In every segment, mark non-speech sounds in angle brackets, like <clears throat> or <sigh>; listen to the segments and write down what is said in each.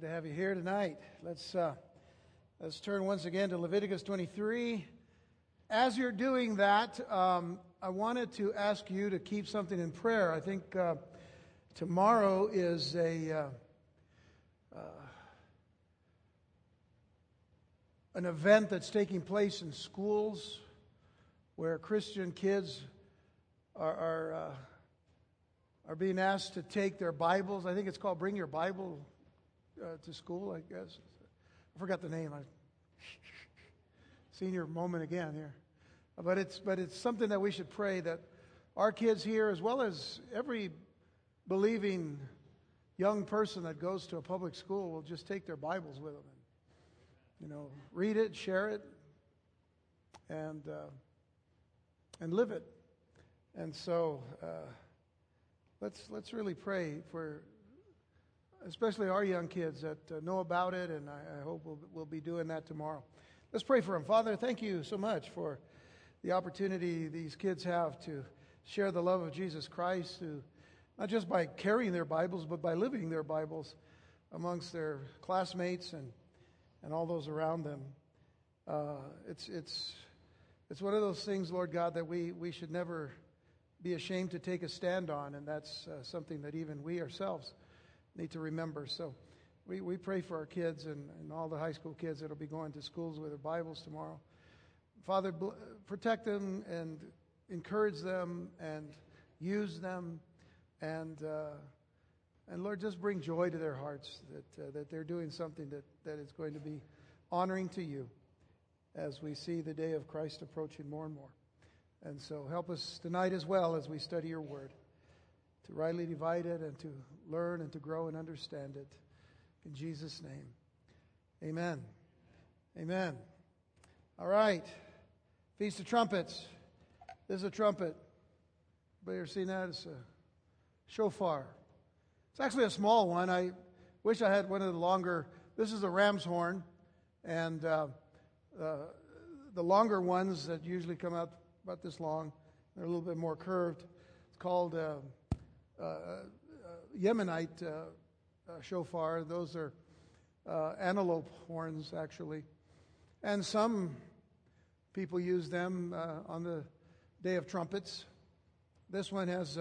Good to have you here tonight. Let's, uh, let's turn once again to Leviticus 23. As you're doing that, um, I wanted to ask you to keep something in prayer. I think uh, tomorrow is a uh, uh an event that's taking place in schools where Christian kids are, are, uh, are being asked to take their Bibles. I think it's called Bring Your Bible uh, to School, I guess. I forgot the name. I, senior moment again here. But it's, but it's something that we should pray that our kids here, as well as every believing young person that goes to a public school, will just take their Bibles with them and, you know, read it, share it, and. Uh, and live it. And so uh, let's, let's really pray for especially our young kids that uh, know about it, and I, I hope we'll, we'll, be doing that tomorrow. Let's pray for them. Father, thank you so much for the opportunity these kids have to share the love of Jesus Christ, not just by carrying their Bibles, but by living their Bibles amongst their classmates and, and all those around them. Uh, it's, it's it's one of those things, Lord God, that we, we should never be ashamed to take a stand on, and that's uh, something that even we ourselves need to remember. So we, we pray for our kids and, and all the high school kids that will be going to schools with their Bibles tomorrow. Father, bl- protect them and encourage them and use them and uh, and Lord, just bring joy to their hearts that, uh, that they're doing something that, that is going to be honoring to you as we see the day of Christ approaching more and more. And so help us tonight as well as we study your word to rightly divide it and to learn and to grow and understand it. In Jesus' name, amen. Amen. All right. Feast of Trumpets. This is a trumpet. Anybody ever seen that? It's a shofar. It's actually a small one. I wish I had one of the longer. This is a ram's horn. And. Uh, uh, the longer ones that usually come out about this long, they're a little bit more curved. It's called uh, uh, Yemenite uh, uh, shofar. Those are uh, antelope horns, actually. And some people use them uh, on the Day of Trumpets. This one has,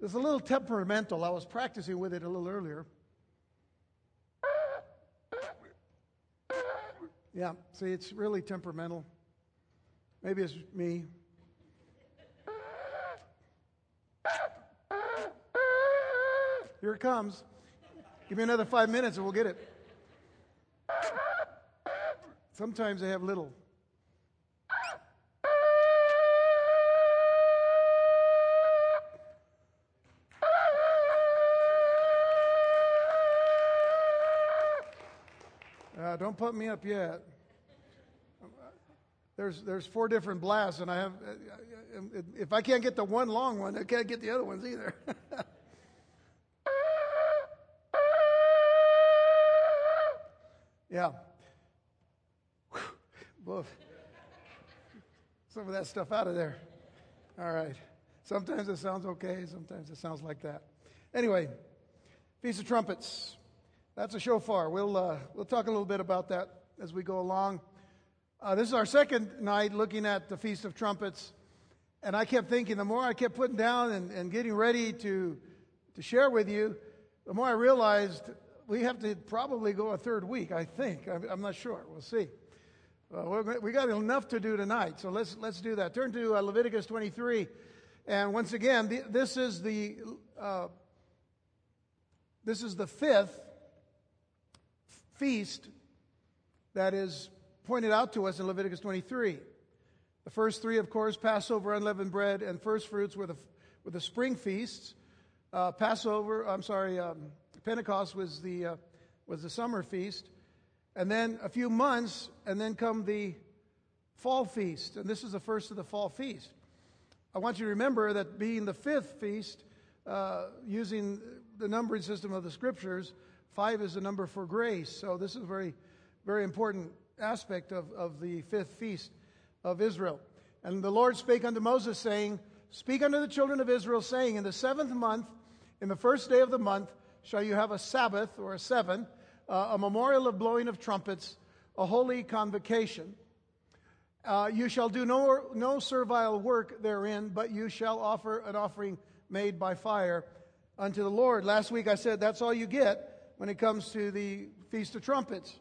it's a little temperamental. I was practicing with it a little earlier. Yeah, see, it's really temperamental. Maybe it's me. Here it comes. Give me another five minutes and we'll get it. Sometimes they have little. Uh, don't put me up yet. There's, there's four different blasts, and I have, uh, uh, if I can't get the one long one, I can't get the other ones either. <laughs> yeah. Woof. Some of that stuff out of there. All right. Sometimes it sounds okay, sometimes it sounds like that. Anyway, Feast of Trumpets. That's a shofar. We'll, uh, we'll talk a little bit about that as we go along. Uh, this is our second night looking at the Feast of Trumpets. And I kept thinking, the more I kept putting down and, and getting ready to, to share with you, the more I realized we have to probably go a third week, I think. I'm, I'm not sure. We'll see. Uh, we got enough to do tonight, so let's, let's do that. Turn to uh, Leviticus 23. And once again, the, this is the, uh, this is the fifth feast that is pointed out to us in Leviticus 23. The first three, of course, Passover, unleavened bread, and first fruits were the, were the spring feasts. Uh, Passover, I'm sorry, um, Pentecost was the, uh, was the summer feast. And then a few months, and then come the fall feast. And this is the first of the fall feast. I want you to remember that being the fifth feast, uh, using the numbering system of the scriptures, Five is the number for grace. So this is a very, very important aspect of, of the fifth feast of Israel. And the Lord spake unto Moses, saying, Speak unto the children of Israel, saying, In the seventh month, in the first day of the month, shall you have a Sabbath or a seven uh, a memorial of blowing of trumpets, a holy convocation. Uh, you shall do no, no servile work therein, but you shall offer an offering made by fire unto the Lord. Last week I said that's all you get when it comes to the Feast of Trumpets.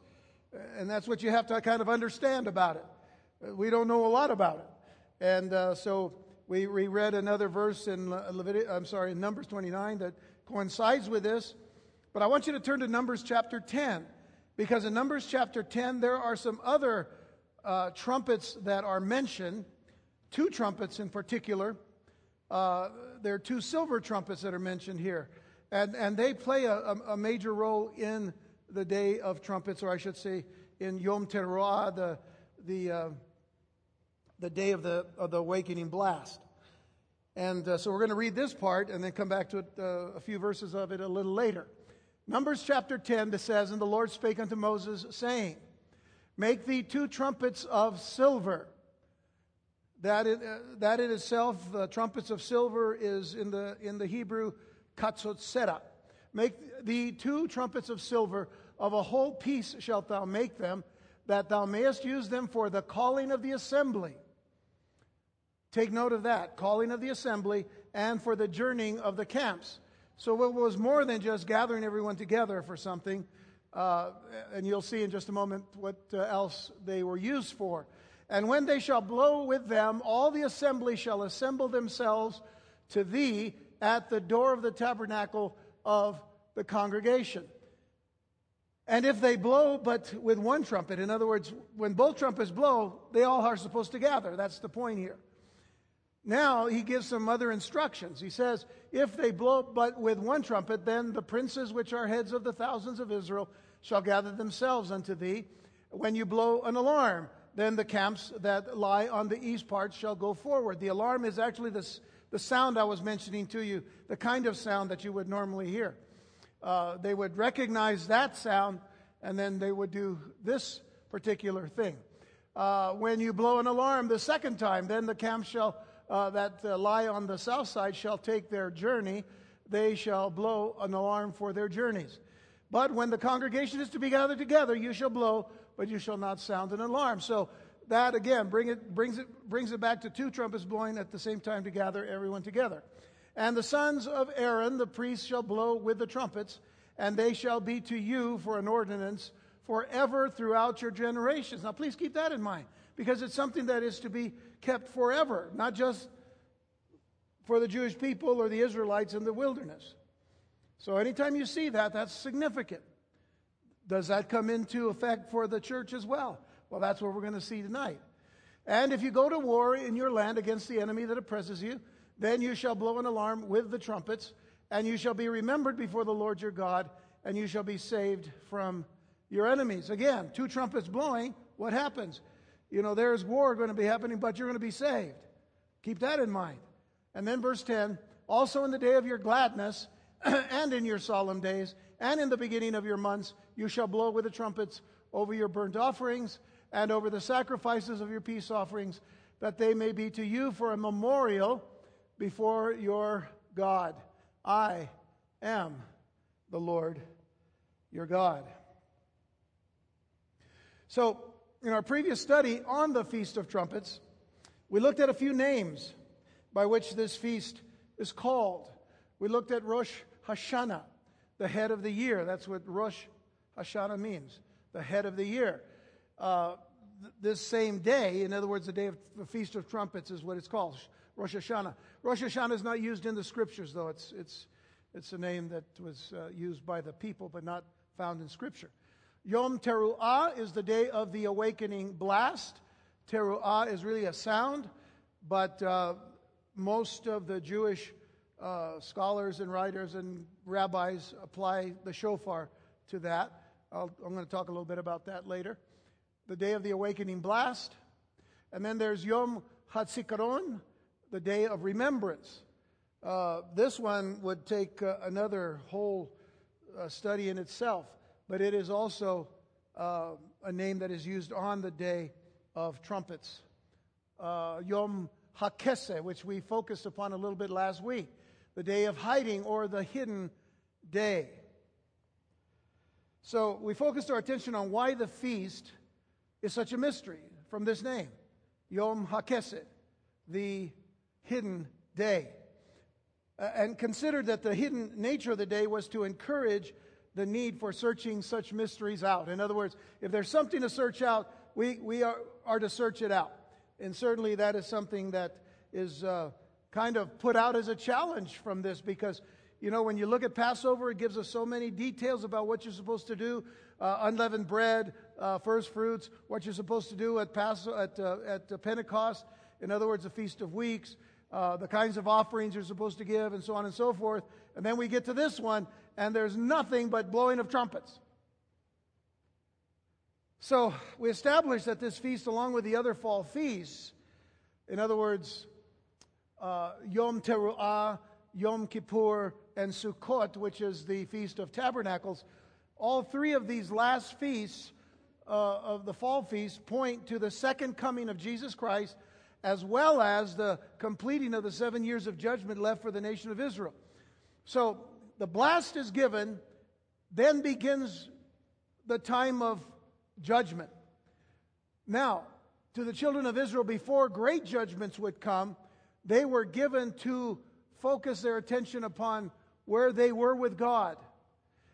And that's what you have to kind of understand about it. We don't know a lot about it. And uh, so we reread another verse in Leviticus, I'm sorry, in Numbers 29 that coincides with this. But I want you to turn to Numbers chapter 10, because in Numbers chapter 10, there are some other uh, trumpets that are mentioned, two trumpets in particular. Uh, there are two silver trumpets that are mentioned here. And, and they play a, a, major role in the day of trumpets, or I should say, in Yom Teruah, the, the, uh, the day of the, of the awakening blast. And uh, so we're going to read this part and then come back to it, uh, a few verses of it a little later. Numbers chapter 10 it says, And the Lord spake unto Moses, saying, Make thee two trumpets of silver. That in, uh, that in itself, the trumpets of silver is in the, in the Hebrew katzotzera. Make thee two trumpets of silver, of a whole piece shalt thou make them, that thou mayest use them for the calling of the assembly. Take note of that calling of the assembly and for the journeying of the camps. So it was more than just gathering everyone together for something. Uh, and you'll see in just a moment what uh, else they were used for. And when they shall blow with them, all the assembly shall assemble themselves to thee at the door of the tabernacle of the congregation. And if they blow but with one trumpet, in other words, when both trumpets blow, they all are supposed to gather. That's the point here. Now he gives some other instructions. He says, If they blow but with one trumpet, then the princes which are heads of the thousands of Israel shall gather themselves unto thee. When you blow an alarm, then the camps that lie on the east part shall go forward. The alarm is actually this, the sound I was mentioning to you, the kind of sound that you would normally hear. Uh, they would recognize that sound, and then they would do this particular thing. Uh, when you blow an alarm the second time, then the camp shall uh, that uh, lie on the south side shall take their journey. They shall blow an alarm for their journeys. But when the congregation is to be gathered together, you shall blow but you shall not sound an alarm. So that again bring it, brings, it, brings it back to two trumpets blowing at the same time to gather everyone together. And the sons of Aaron, the priests, shall blow with the trumpets, and they shall be to you for an ordinance forever throughout your generations. Now, please keep that in mind, because it's something that is to be kept forever, not just for the Jewish people or the Israelites in the wilderness. So, anytime you see that, that's significant. Does that come into effect for the church as well? Well, that's what we're going to see tonight. And if you go to war in your land against the enemy that oppresses you, then you shall blow an alarm with the trumpets, and you shall be remembered before the Lord your God, and you shall be saved from your enemies. Again, two trumpets blowing, what happens? You know, there's war going to be happening, but you're going to be saved. Keep that in mind. And then verse 10 also in the day of your gladness <clears throat> and in your solemn days and in the beginning of your months, you shall blow with the trumpets over your burnt offerings and over the sacrifices of your peace offerings, that they may be to you for a memorial before your God. I am the Lord your God. So, in our previous study on the Feast of Trumpets, we looked at a few names by which this feast is called. We looked at Rosh Hashanah, the head of the year. That's what Rosh Hashanah means, the head of the year. Uh, th- this same day, in other words, the day of the Feast of Trumpets is what it's called, Rosh Hashanah. Rosh Hashanah is not used in the scriptures, though. It's, it's, it's a name that was uh, used by the people, but not found in scripture. Yom Teruah is the day of the awakening blast. Teruah is really a sound, but uh, most of the Jewish uh, scholars and writers and rabbis apply the shofar to that. i am going to talk a little bit about that later. The day of the awakening blast. And then there's Yom Hatzikaron, the day of remembrance. Uh, this one would take uh, another whole uh, study in itself, but it is also uh, a name that is used on the day of trumpets. Uh, Yom HaKeseh, which we focused upon a little bit last week the day of hiding or the hidden day. So we focused our attention on why the feast is such a mystery from this name Yom HaKeseh, the hidden day. And considered that the hidden nature of the day was to encourage the need for searching such mysteries out. In other words, if there's something to search out, we, we are, are to search it out. And certainly that is something that is uh, kind of put out as a challenge from this because you know, when you look at Passover, it gives us so many details about what you're supposed to do uh, unleavened bread, uh, first fruits, what you're supposed to do at, Pas- at, uh, at Pentecost, in other words, the Feast of Weeks, uh, the kinds of offerings you're supposed to give, and so on and so forth. And then we get to this one, and there's nothing but blowing of trumpets. So we established that this feast, along with the other fall feasts, in other words, uh, Yom Teruah, Yom Kippur, and Sukkot, which is the Feast of Tabernacles, all three of these last feasts uh, of the fall feast point to the second coming of Jesus Christ, as well as the completing of the seven years of judgment left for the nation of Israel. So the blast is given, then begins the time of judgment. Now, to the children of Israel, before great judgments would come, they were given to focus their attention upon where they were with God.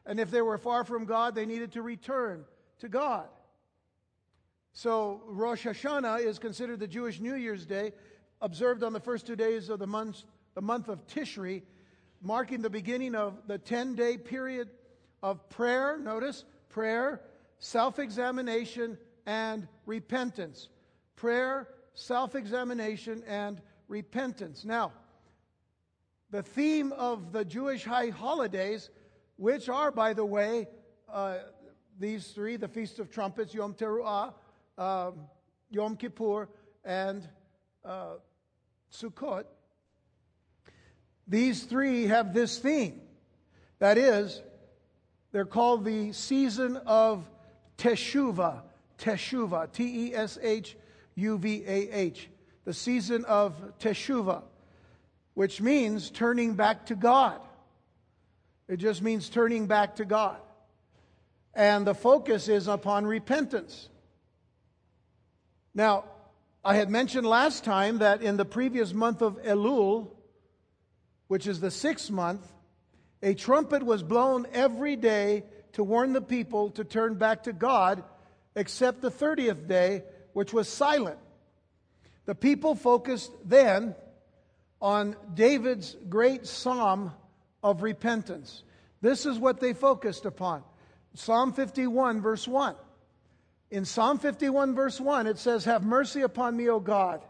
And if they were far from God, they needed to return to God. So Rosh Hashanah is considered the Jewish New Year's Day, observed on the first two days of the month, the month of Tishri, marking the beginning of the 10 day period of prayer. Notice prayer, self examination, and repentance. Prayer, self examination, and repentance. Now, the theme of the Jewish high holidays, which are, by the way, uh, these three the Feast of Trumpets, Yom Teruah, um, Yom Kippur, and uh, Sukkot. These three have this theme. That is, they're called the season of Teshuvah. Teshuvah. T E S H U V A H. The season of Teshuvah which means turning back to God. It just means turning back to God. And the focus is upon repentance. Now, I had mentioned last time that in the previous month of Elul, which is the sixth month, a trumpet was blown every day to warn the people to turn back to God, except the 30th day, which was silent. The people focused then on David's great psalm of repentance. This is what they focused upon. Psalm 51, verse 1. In Psalm 51, verse 1, it says, Have mercy upon me, O God,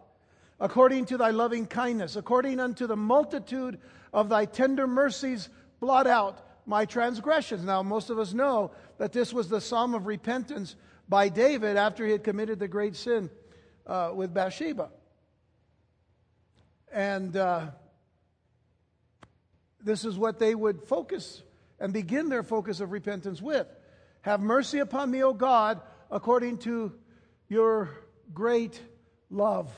according to thy loving kindness, according unto the multitude of thy tender mercies, blot out my transgressions. Now, most of us know that this was the psalm of repentance by David after he had committed the great sin uh, with Bathsheba. And uh, this is what they would focus and begin their focus of repentance with. Have mercy upon me, O God, according to your great love.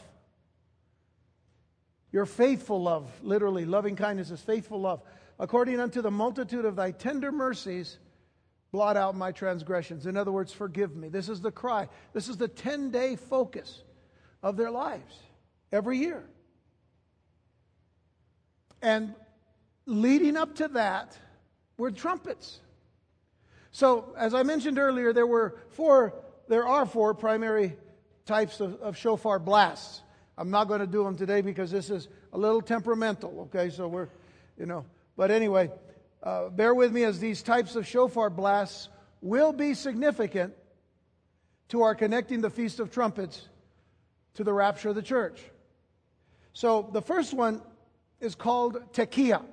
Your faithful love, literally, loving kindness is faithful love. According unto the multitude of thy tender mercies, blot out my transgressions. In other words, forgive me. This is the cry. This is the 10 day focus of their lives every year. And leading up to that were trumpets. So, as I mentioned earlier, there were four, there are four primary types of, of shofar blasts. I'm not going to do them today because this is a little temperamental, okay? So we're, you know, but anyway, uh, bear with me as these types of shofar blasts will be significant to our connecting the Feast of Trumpets to the rapture of the church. So the first one is called tekiah,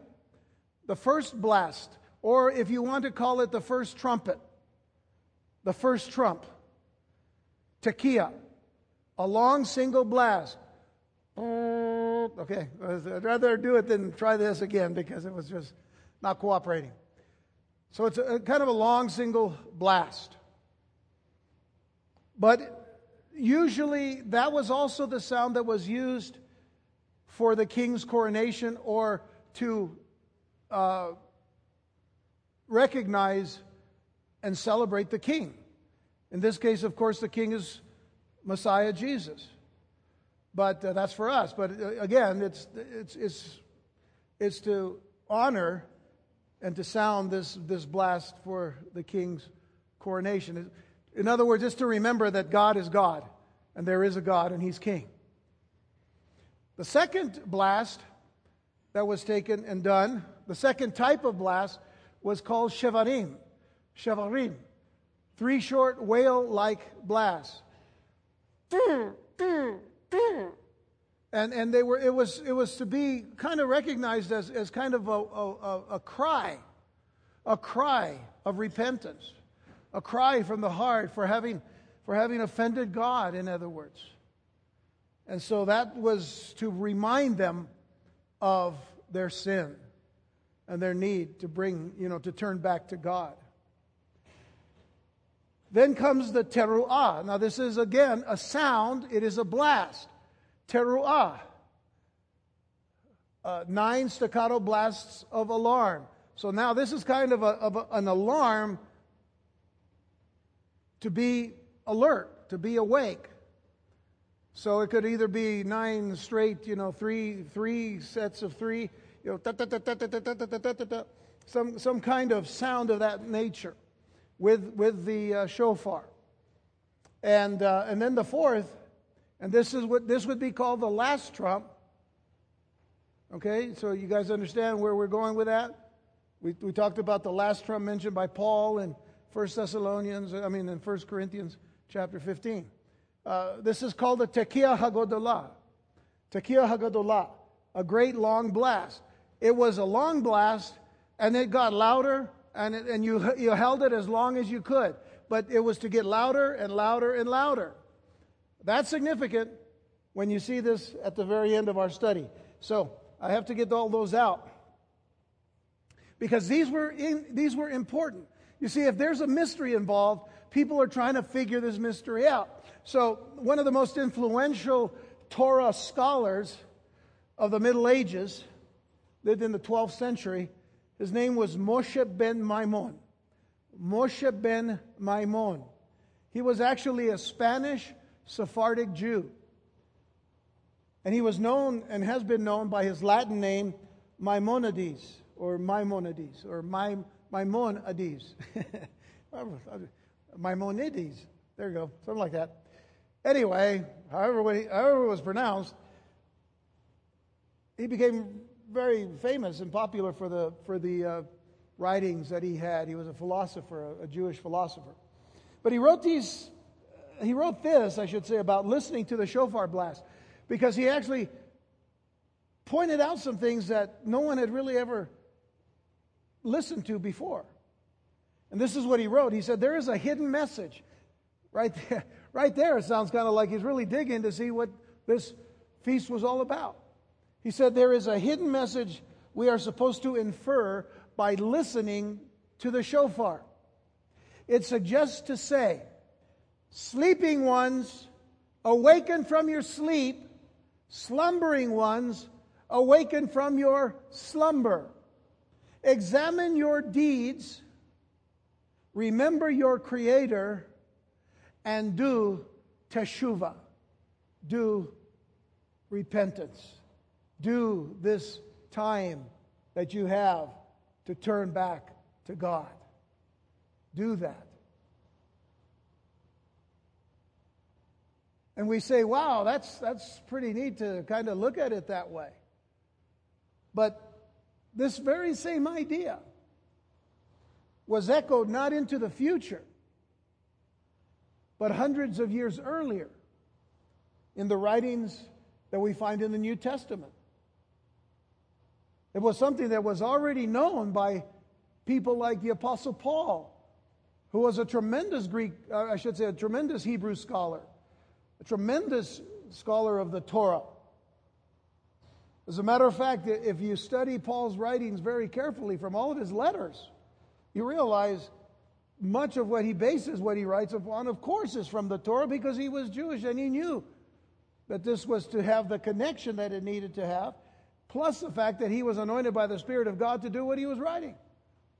the first blast, or if you want to call it the first trumpet, the first trump. Tekiah, a long single blast. Okay, I'd rather do it than try this again because it was just not cooperating. So it's a, kind of a long single blast. But usually that was also the sound that was used for the king's coronation or to uh, recognize and celebrate the king. In this case, of course, the king is Messiah Jesus. But uh, that's for us. But uh, again, it's, it's, it's, it's to honor and to sound this, this blast for the king's coronation. In other words, it's to remember that God is God, and there is a God, and he's king. The second blast that was taken and done, the second type of blast, was called shevarim. Shevarim. Three short wail like blasts. Mm. And, and they were, it, was, it was to be kind of recognized as, as kind of a, a, a cry, a cry of repentance, a cry from the heart for having, for having offended God, in other words. And so that was to remind them of their sin and their need to bring, you know, to turn back to God. Then comes the teruah. Now, this is again a sound, it is a blast. Teruah. Uh, nine staccato blasts of alarm. So now this is kind of, a, of a, an alarm to be alert, to be awake. So it could either be nine straight, you know, three three sets of three, you know, some some kind of sound of that nature, with with the uh, shofar, and uh, and then the fourth, and this is what this would be called the last trump. Okay, so you guys understand where we're going with that? We we talked about the last trump mentioned by Paul in First Thessalonians, I mean in First Corinthians chapter fifteen. Uh, this is called the Tekiah Hagodolah. Tekiah Hagodolah, a great long blast. It was a long blast, and it got louder, and, it, and you, you held it as long as you could. But it was to get louder and louder and louder. That's significant when you see this at the very end of our study. So I have to get all those out. Because these were, in, these were important. You see, if there's a mystery involved, people are trying to figure this mystery out. So, one of the most influential Torah scholars of the Middle Ages lived in the 12th century. His name was Moshe ben Maimon. Moshe ben Maimon. He was actually a Spanish Sephardic Jew. And he was known and has been known by his Latin name, Maimonides, or Maimonides, or Maimonides. <laughs> Maimonides. There you go, something like that. Anyway, however, however it was pronounced, he became very famous and popular for the, for the uh, writings that he had. He was a philosopher, a, a Jewish philosopher. But he wrote these, he wrote this, I should say, about listening to the shofar blast, because he actually pointed out some things that no one had really ever listened to before. And this is what he wrote. He said, There is a hidden message right there, <laughs> right there, it sounds kind of like he's really digging to see what this feast was all about. He said, There is a hidden message we are supposed to infer by listening to the shofar. It suggests to say, Sleeping ones, awaken from your sleep, slumbering ones, awaken from your slumber. Examine your deeds, remember your Creator and do teshuva, do repentance, do this time that you have to turn back to God. Do that. And we say, wow, that's, that's pretty neat to kind of look at it that way. But this very same idea was echoed not into the future, but hundreds of years earlier in the writings that we find in the New Testament. It was something that was already known by people like the Apostle Paul, who was a tremendous Greek, uh, I should say, a tremendous Hebrew scholar, a tremendous scholar of the Torah. As a matter of fact, if you study Paul's writings very carefully from all of his letters, you realize much of what he bases what he writes upon, of course, is from the Torah because he was Jewish and he knew that this was to have the connection that it needed to have, plus the fact that he was anointed by the Spirit of God to do what he was writing.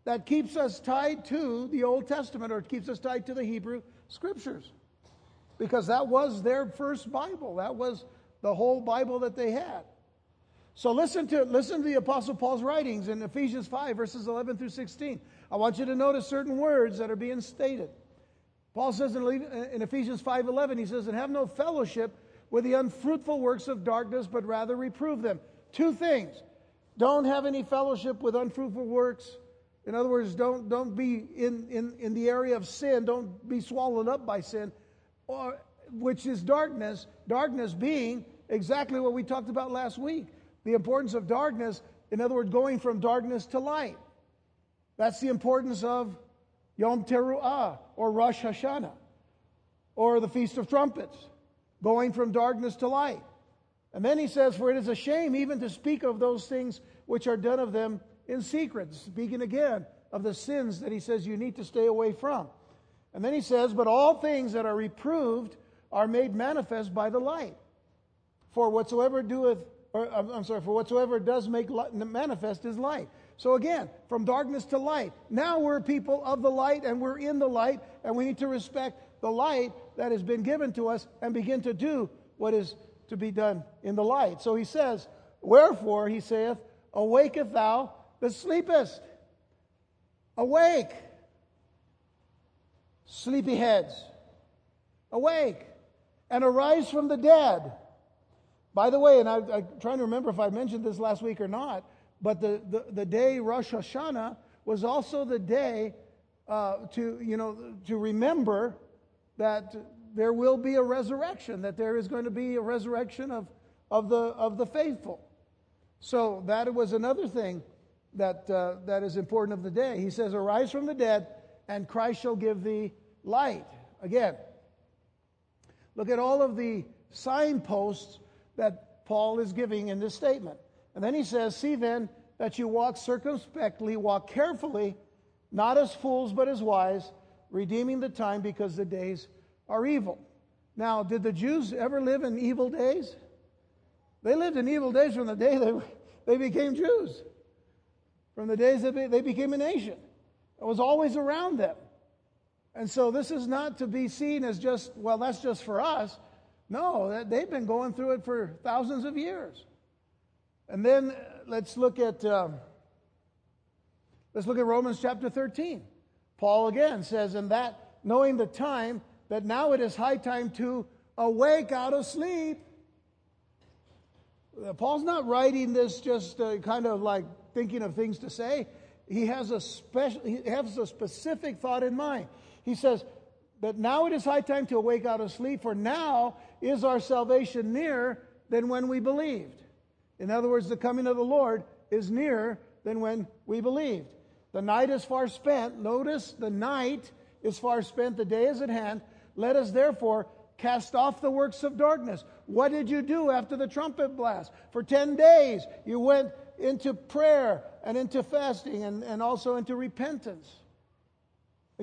that keeps us tied to the Old Testament or keeps us tied to the Hebrew Scriptures. Because that was their first Bible. That was the whole Bible that they had. So listen to listen to the Apostle Paul's writings in Ephesians 5, verses 11 through 16. I want you to notice certain words that are being stated. Paul says in, in Ephesians 5:11, he says, "And have no fellowship with the unfruitful works of darkness, but rather reprove them." Two things. Don't have any fellowship with unfruitful works. In other words, don't, don't be in, in, in the area of sin. Don't be swallowed up by sin, or, which is darkness. Darkness being exactly what we talked about last week the importance of darkness, in other words, going from darkness to light. That's the importance of Yom Teruah or Rosh Hashanah or the Feast of Trumpets, going from darkness to light. And then he says, For it is a shame even to speak of those things which are done of them in secret. Speaking again of the sins that he says you need to stay away from. And then he says, But all things that are reproved are made manifest by the light. For whatsoever doeth or I'm sorry, for whatsoever does make manifest is light. So again, from darkness to light. Now we're people of the light and we're in the light, and we need to respect the light that has been given to us and begin to do what is to be done in the light. So he says, Wherefore, he saith, Awaketh thou that sleepest. Awake. Sleepy heads. Awake. And arise from the dead by the way, and I, am trying to remember if I mentioned this last week or not, but the, the, the day Rosh Hashanah was also the day uh, to, you know, to remember that there will be a resurrection, that there is going to be a resurrection of, of, the, of the faithful. So that was another thing that, uh, that is important of the day. He says, Arise from the dead, and Christ shall give thee light. Again, look at all of the signposts that Paul is giving in this statement. And then he says, See then that you walk circumspectly, walk carefully, not as fools, but as wise, redeeming the time because the days are evil. Now, did the Jews ever live in evil days? They lived in evil days from the day they, <laughs> they became Jews, from the days that they became a nation. It was always around them. And so this is not to be seen as just, well, that's just for us. No, they've been going through it for thousands of years. And then uh, let's look at um, let's look at Romans chapter 13. Paul again says, "In that knowing the time that now it is high time to awake out of sleep." Uh, Paul's not writing this just uh, kind of like thinking of things to say. He has a special he has a specific thought in mind. He says, that now it is high time to awake out of sleep, for now is our salvation nearer than when we believed. In other words, the coming of the Lord is nearer than when we believed. The night is far spent. Notice the night is far spent, the day is at hand. Let us therefore cast off the works of darkness. What did you do after the trumpet blast? For 10 days you went into prayer and into fasting and, and also into repentance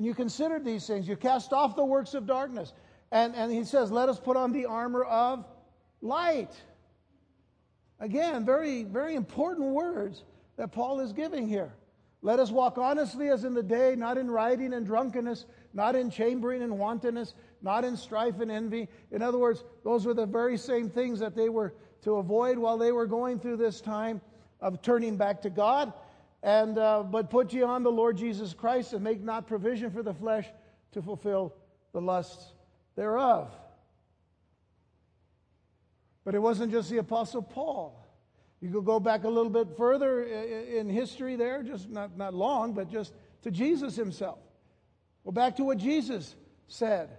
and you considered these things, you cast off the works of darkness. And, and he says, Let us put on the armor of light. Again, very, very important words that Paul is giving here. Let us walk honestly as in the day, not in rioting and drunkenness, not in chambering and wantonness, not in strife and envy. In other words, those were the very same things that they were to avoid while they were going through this time of turning back to God. And, uh, but put ye on the Lord Jesus Christ and make not provision for the flesh to fulfill the lusts thereof. But it wasn't just the Apostle Paul. You could go back a little bit further in history there, just not, not long, but just to Jesus himself. Go back to what Jesus said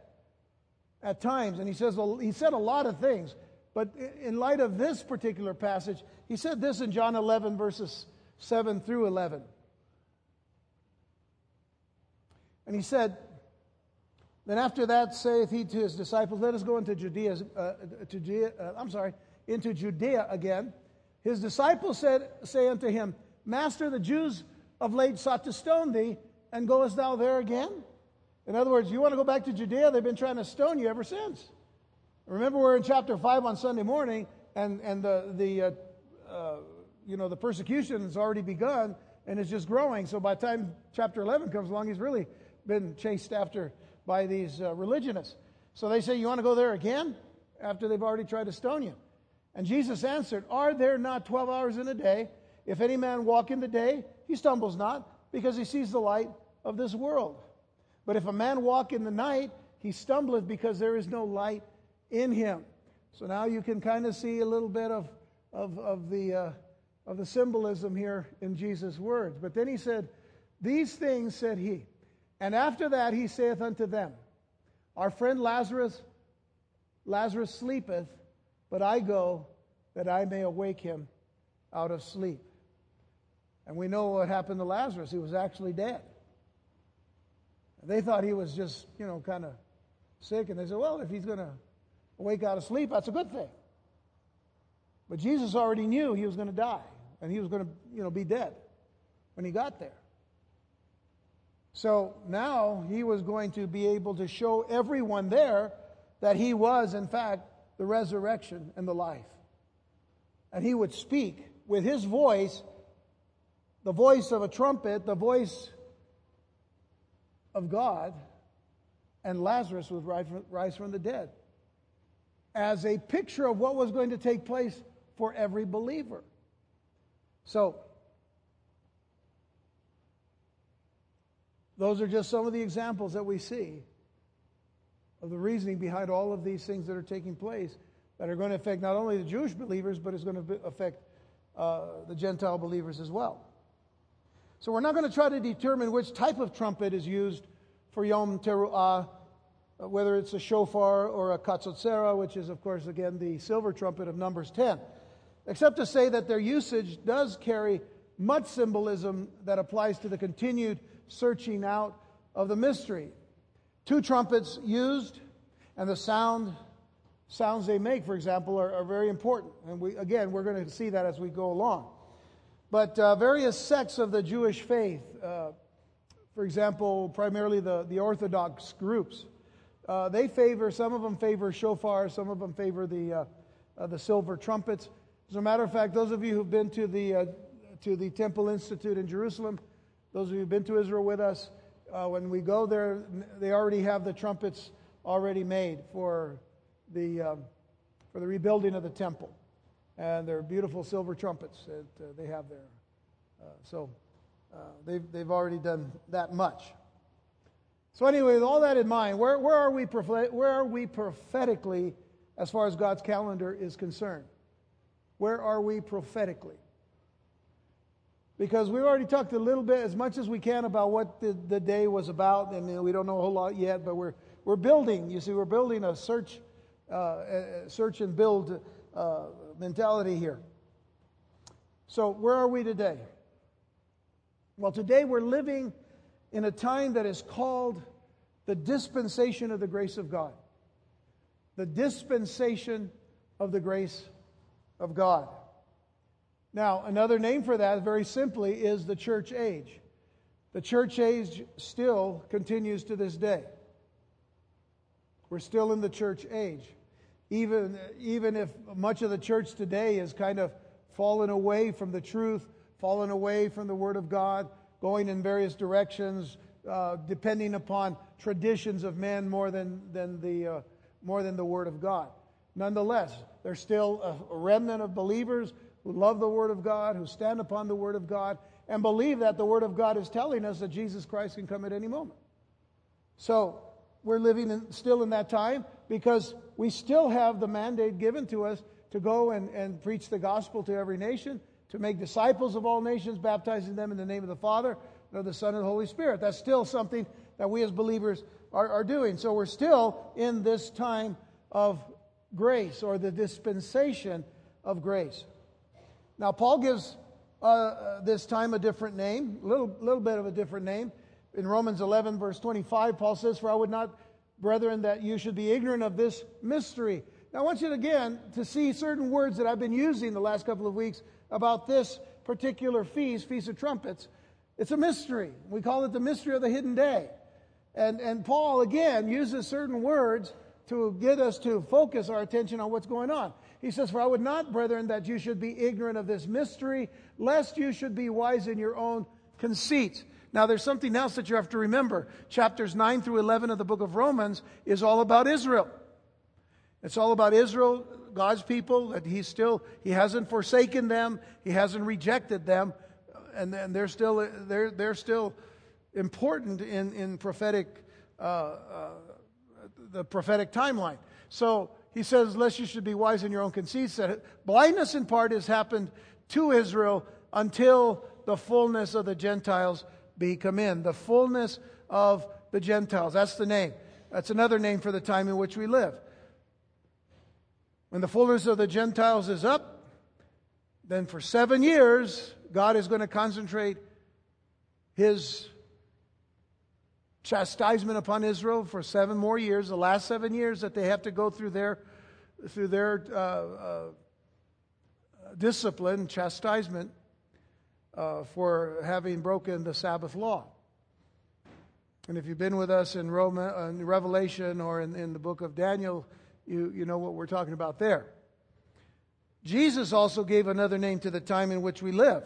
at times. And he says he said a lot of things. But in light of this particular passage, he said this in John 11, verses 7 through 11. And he said, Then after that saith he to his disciples, Let us go into Judea, uh, to Judea uh, I'm sorry, into Judea again. His disciples said, say unto him, Master, the Jews of late sought to stone thee, and goest thou there again? In other words, you want to go back to Judea? They've been trying to stone you ever since. Remember, we're in chapter 5 on Sunday morning, and, and the, the uh, uh, you know, the persecution has already begun, and it's just growing. So by the time chapter 11 comes along, he's really been chased after by these uh, religionists. So they say, You want to go there again? After they've already tried to stone you. And Jesus answered, Are there not 12 hours in a day? If any man walk in the day, he stumbles not, because he sees the light of this world. But if a man walk in the night, he stumbleth, because there is no light in him. So now you can kind of see a little bit of, of, of the, uh, of the symbolism here in Jesus' words. But then he said, These things said he. And after that he saith unto them, Our friend Lazarus, Lazarus sleepeth, but I go that I may awake him out of sleep. And we know what happened to Lazarus. He was actually dead. They thought he was just, you know, kind of sick. And they said, well, if he's going to wake out of sleep, that's a good thing. But Jesus already knew he was going to die and he was going to, you know, be dead when he got there. So now he was going to be able to show everyone there that he was, in fact, the resurrection and the life. And he would speak with his voice, the voice of a trumpet, the voice of God, and Lazarus would rise from the dead as a picture of what was going to take place for every believer. So, those are just some of the examples that we see of the reasoning behind all of these things that are taking place that are going to affect not only the Jewish believers, but it's going to affect uh, the Gentile believers as well. So, we're not going to try to determine which type of trumpet is used for Yom Teruah uh, whether it's a shofar or a katzotzera, which is, of course, again, the silver trumpet of Numbers 10, except to say that their usage does carry much symbolism that applies to the continued searching out of the mystery. Two trumpets used, and the sound sounds they make, for example, are, are very important. And we, again, we're going to see that as we go along. But uh, various sects of the Jewish faith, uh, for example, primarily the, the Orthodox groups, uh, they favor, some of them favor shofar, some of them favor the, uh, uh, the silver trumpets. As a matter of fact, those of you who've been to the, uh, to the Temple Institute in Jerusalem, those of you who've been to Israel with us, when we go there, they already have the trumpets already made for the, um, for the rebuilding of the temple. And they're beautiful silver trumpets that uh, they have there. so they've, they've already done that much. So, anyway, with all that in mind, where, where, are we where are we prophetically as far as God's calendar is concerned? Where are we prophetically? Because we've already talked a little bit, as much as we can, about what the, the day was about, and we don't know a whole lot yet, but we're, we're building. You see, we're building a search, uh, search and build uh, mentality here. So, where are we today? Well, today we're living in a time that is called the dispensation of the grace of God. The dispensation of the grace of God. Now, another name for that, very simply, is the church age. The church age still continues to this day. We're still in the church age. Even, even if much of the church today has kind of fallen away from the truth, fallen away from the Word of God, going in various directions, uh, depending upon traditions of men more than, than, the, uh, more than the Word of God. Nonetheless, there's still a remnant of believers who love the Word of God, who stand upon the Word of God, and believe that the Word of God is telling us that Jesus Christ can come at any moment. So, we're living in, still in that time because we still have the mandate given to us to go and, and preach the gospel to every nation to make disciples of all nations, baptizing them in the name of the Father, of the Son, and the Holy Spirit. That's still something that we as believers are, are doing. So we're still in this time of grace or the dispensation of grace. Now, Paul gives uh, uh this time a different name, a little, little bit of a different name. In Romans 11, verse 25, Paul says, For I would not, brethren, that you should be ignorant of this mystery. Now, I want you to, again to see certain words that I've been using the last couple of weeks about this particular feast, Feast of Trumpets. It's a mystery. We call it the mystery of the hidden day. And, and Paul, again, uses certain words to get us to focus our attention on what's going on. He says, For I would not, brethren, that you should be ignorant of this mystery, lest you should be wise in your own conceits. Now, there's something else that you have to remember. Chapters 9 through 11 of the book of Romans is all about Israel. It's all about Israel, God's people, that He's still, He hasn't forsaken them, He hasn't rejected them, and, and they're, still, they're, they're still important in, in prophetic, uh, uh, the prophetic timeline. So he says, lest you should be wise in your own conceits, that blindness in part has happened to Israel until the fullness of the Gentiles be come in. The fullness of the Gentiles. That's the name. That's another name for the time in which we live. When the fullness of the Gentiles is up, then for seven years, God is going to concentrate his chastisement upon Israel for seven more years, the last seven years that they have to go through their, through their uh, uh, discipline, chastisement uh, for having broken the Sabbath law. And if you've been with us in, Roma, uh, in Revelation or in, in the book of Daniel, you, you know what we're talking about there. Jesus also gave another name to the time in which we live.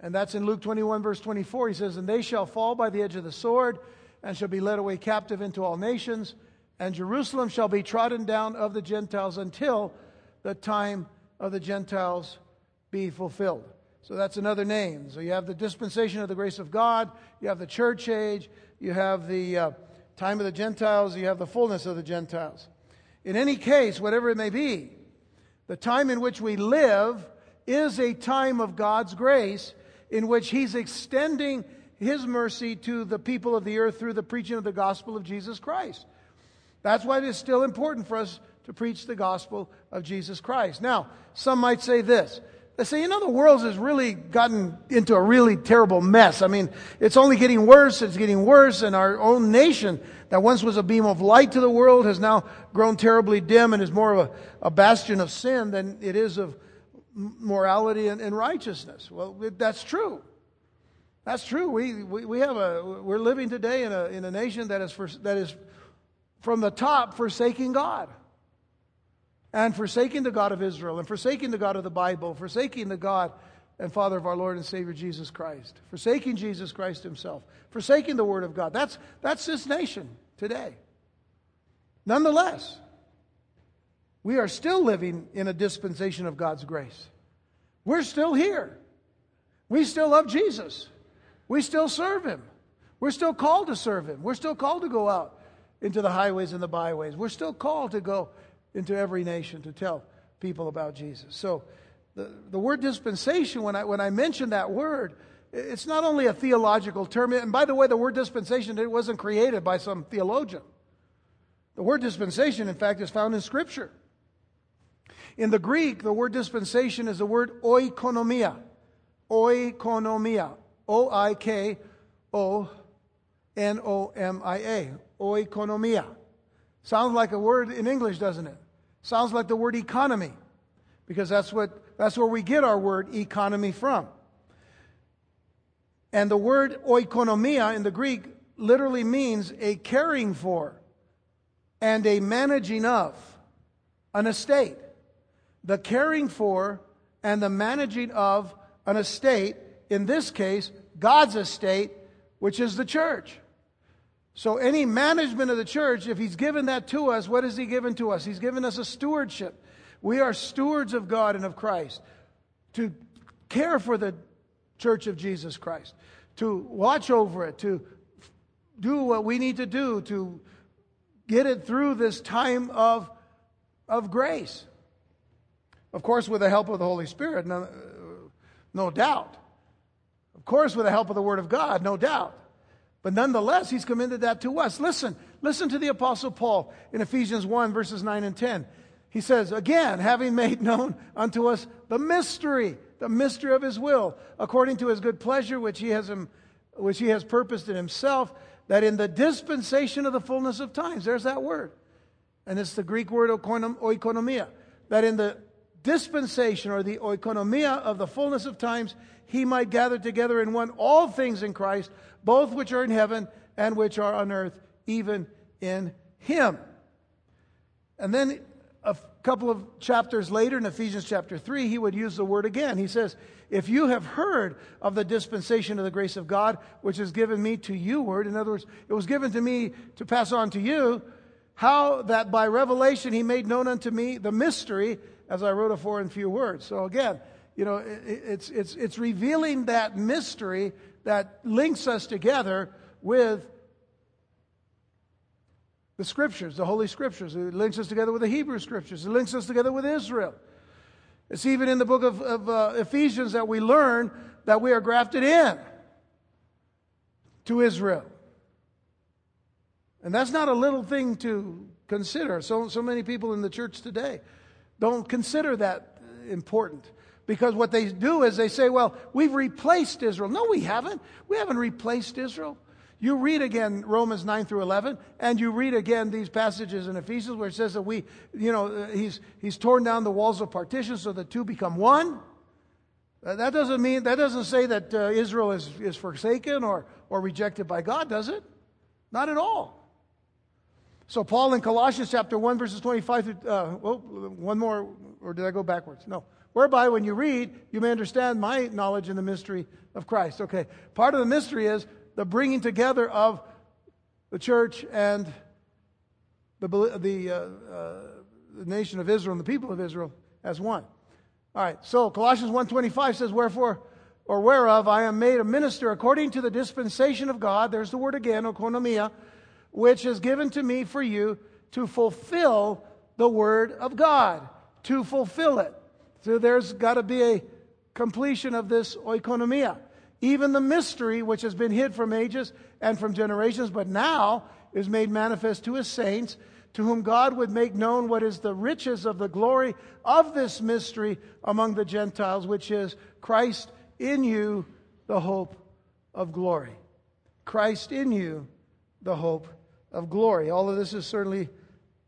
And that's in Luke 21, verse 24. He says, And they shall fall by the edge of the sword and shall be led away captive into all nations, and Jerusalem shall be trodden down of the Gentiles until the time of the Gentiles be fulfilled. So that's another name. So you have the dispensation of the grace of God, you have the church age, you have the uh, time of the Gentiles, you have the fullness of the Gentiles. In any case, whatever it may be, the time in which we live is a time of God's grace in which He's extending his mercy to the people of the earth through the preaching of the gospel of Jesus Christ. That's why it is still important for us to preach the gospel of Jesus Christ. Now, some might say this. They say, you know, the world has really gotten into a really terrible mess. I mean, it's only getting worse. It's getting worse. And our own nation, that once was a beam of light to the world, has now grown terribly dim and is more of a, a bastion of sin than it is of morality and, and righteousness. Well, that's true. That's true. We, we, we have a, we're living today in a, in a nation that is, for, that is from the top forsaking God. And forsaking the God of Israel, and forsaking the God of the Bible, forsaking the God and Father of our Lord and Savior Jesus Christ, forsaking Jesus Christ Himself, forsaking the Word of God. That's, that's this nation today. Nonetheless, we are still living in a dispensation of God's grace. We're still here. We still love Jesus. We still serve him. We're still called to serve him. We're still called to go out into the highways and the byways. We're still called to go into every nation to tell people about Jesus. So the, the word dispensation, when I, when I mention that word, it's not only a theological term. And by the way, the word dispensation, it wasn't created by some theologian. The word dispensation, in fact, is found in Scripture. In the Greek, the word dispensation is the word oikonomia. Oikonomia. O I K O N O M I A. Oikonomia. Sounds like a word in English, doesn't it? Sounds like the word economy, because that's, what, that's where we get our word economy from. And the word oikonomia in the Greek literally means a caring for and a managing of an estate. The caring for and the managing of an estate in this case, God's estate, which is the church. So, any management of the church, if He's given that to us, what has He given to us? He's given us a stewardship. We are stewards of God and of Christ to care for the church of Jesus Christ, to watch over it, to do what we need to do to get it through this time of, of grace. Of course, with the help of the Holy Spirit, no, no doubt. Of course, with the help of the Word of God, no doubt. But nonetheless, He's commended that to us. Listen, listen to the Apostle Paul in Ephesians 1, verses 9 and 10. He says, Again, having made known unto us the mystery, the mystery of His will, according to His good pleasure, which He has, which he has purposed in Himself, that in the dispensation of the fullness of times, there's that word. And it's the Greek word oikonomia, that in the dispensation or the oikonomia of the fullness of times, he might gather together in one all things in Christ, both which are in heaven and which are on earth, even in him. And then a couple of chapters later, in Ephesians chapter 3, he would use the word again. He says, If you have heard of the dispensation of the grace of God, which is given me to you, word, in other words, it was given to me to pass on to you, how that by revelation he made known unto me the mystery, as I wrote afore in few words. So again, you know, it's, it's, it's revealing that mystery that links us together with the scriptures, the Holy Scriptures. It links us together with the Hebrew Scriptures. It links us together with Israel. It's even in the book of, of uh, Ephesians that we learn that we are grafted in to Israel. And that's not a little thing to consider. So, so many people in the church today don't consider that important. Because what they do is they say, well, we've replaced Israel. No, we haven't. We haven't replaced Israel. You read again Romans 9 through 11, and you read again these passages in Ephesians where it says that we, you know, uh, he's, he's torn down the walls of partition so the two become one. Uh, that doesn't mean, that doesn't say that uh, Israel is, is forsaken or, or rejected by God, does it? Not at all. So, Paul in Colossians chapter 1, verses 25 through, uh, well, one more, or did I go backwards? No. Whereby, when you read, you may understand my knowledge in the mystery of Christ. Okay. Part of the mystery is the bringing together of the church and the, the, uh, uh, the nation of Israel and the people of Israel as one. All right. So, Colossians 1.25 says, Wherefore, or whereof I am made a minister according to the dispensation of God. There's the word again, oikonomia which is given to me for you to fulfill the word of God, to fulfill it. So there's got to be a completion of this oikonomia. Even the mystery which has been hid from ages and from generations, but now is made manifest to his saints, to whom God would make known what is the riches of the glory of this mystery among the Gentiles, which is Christ in you, the hope of glory. Christ in you, the hope of glory. All of this is certainly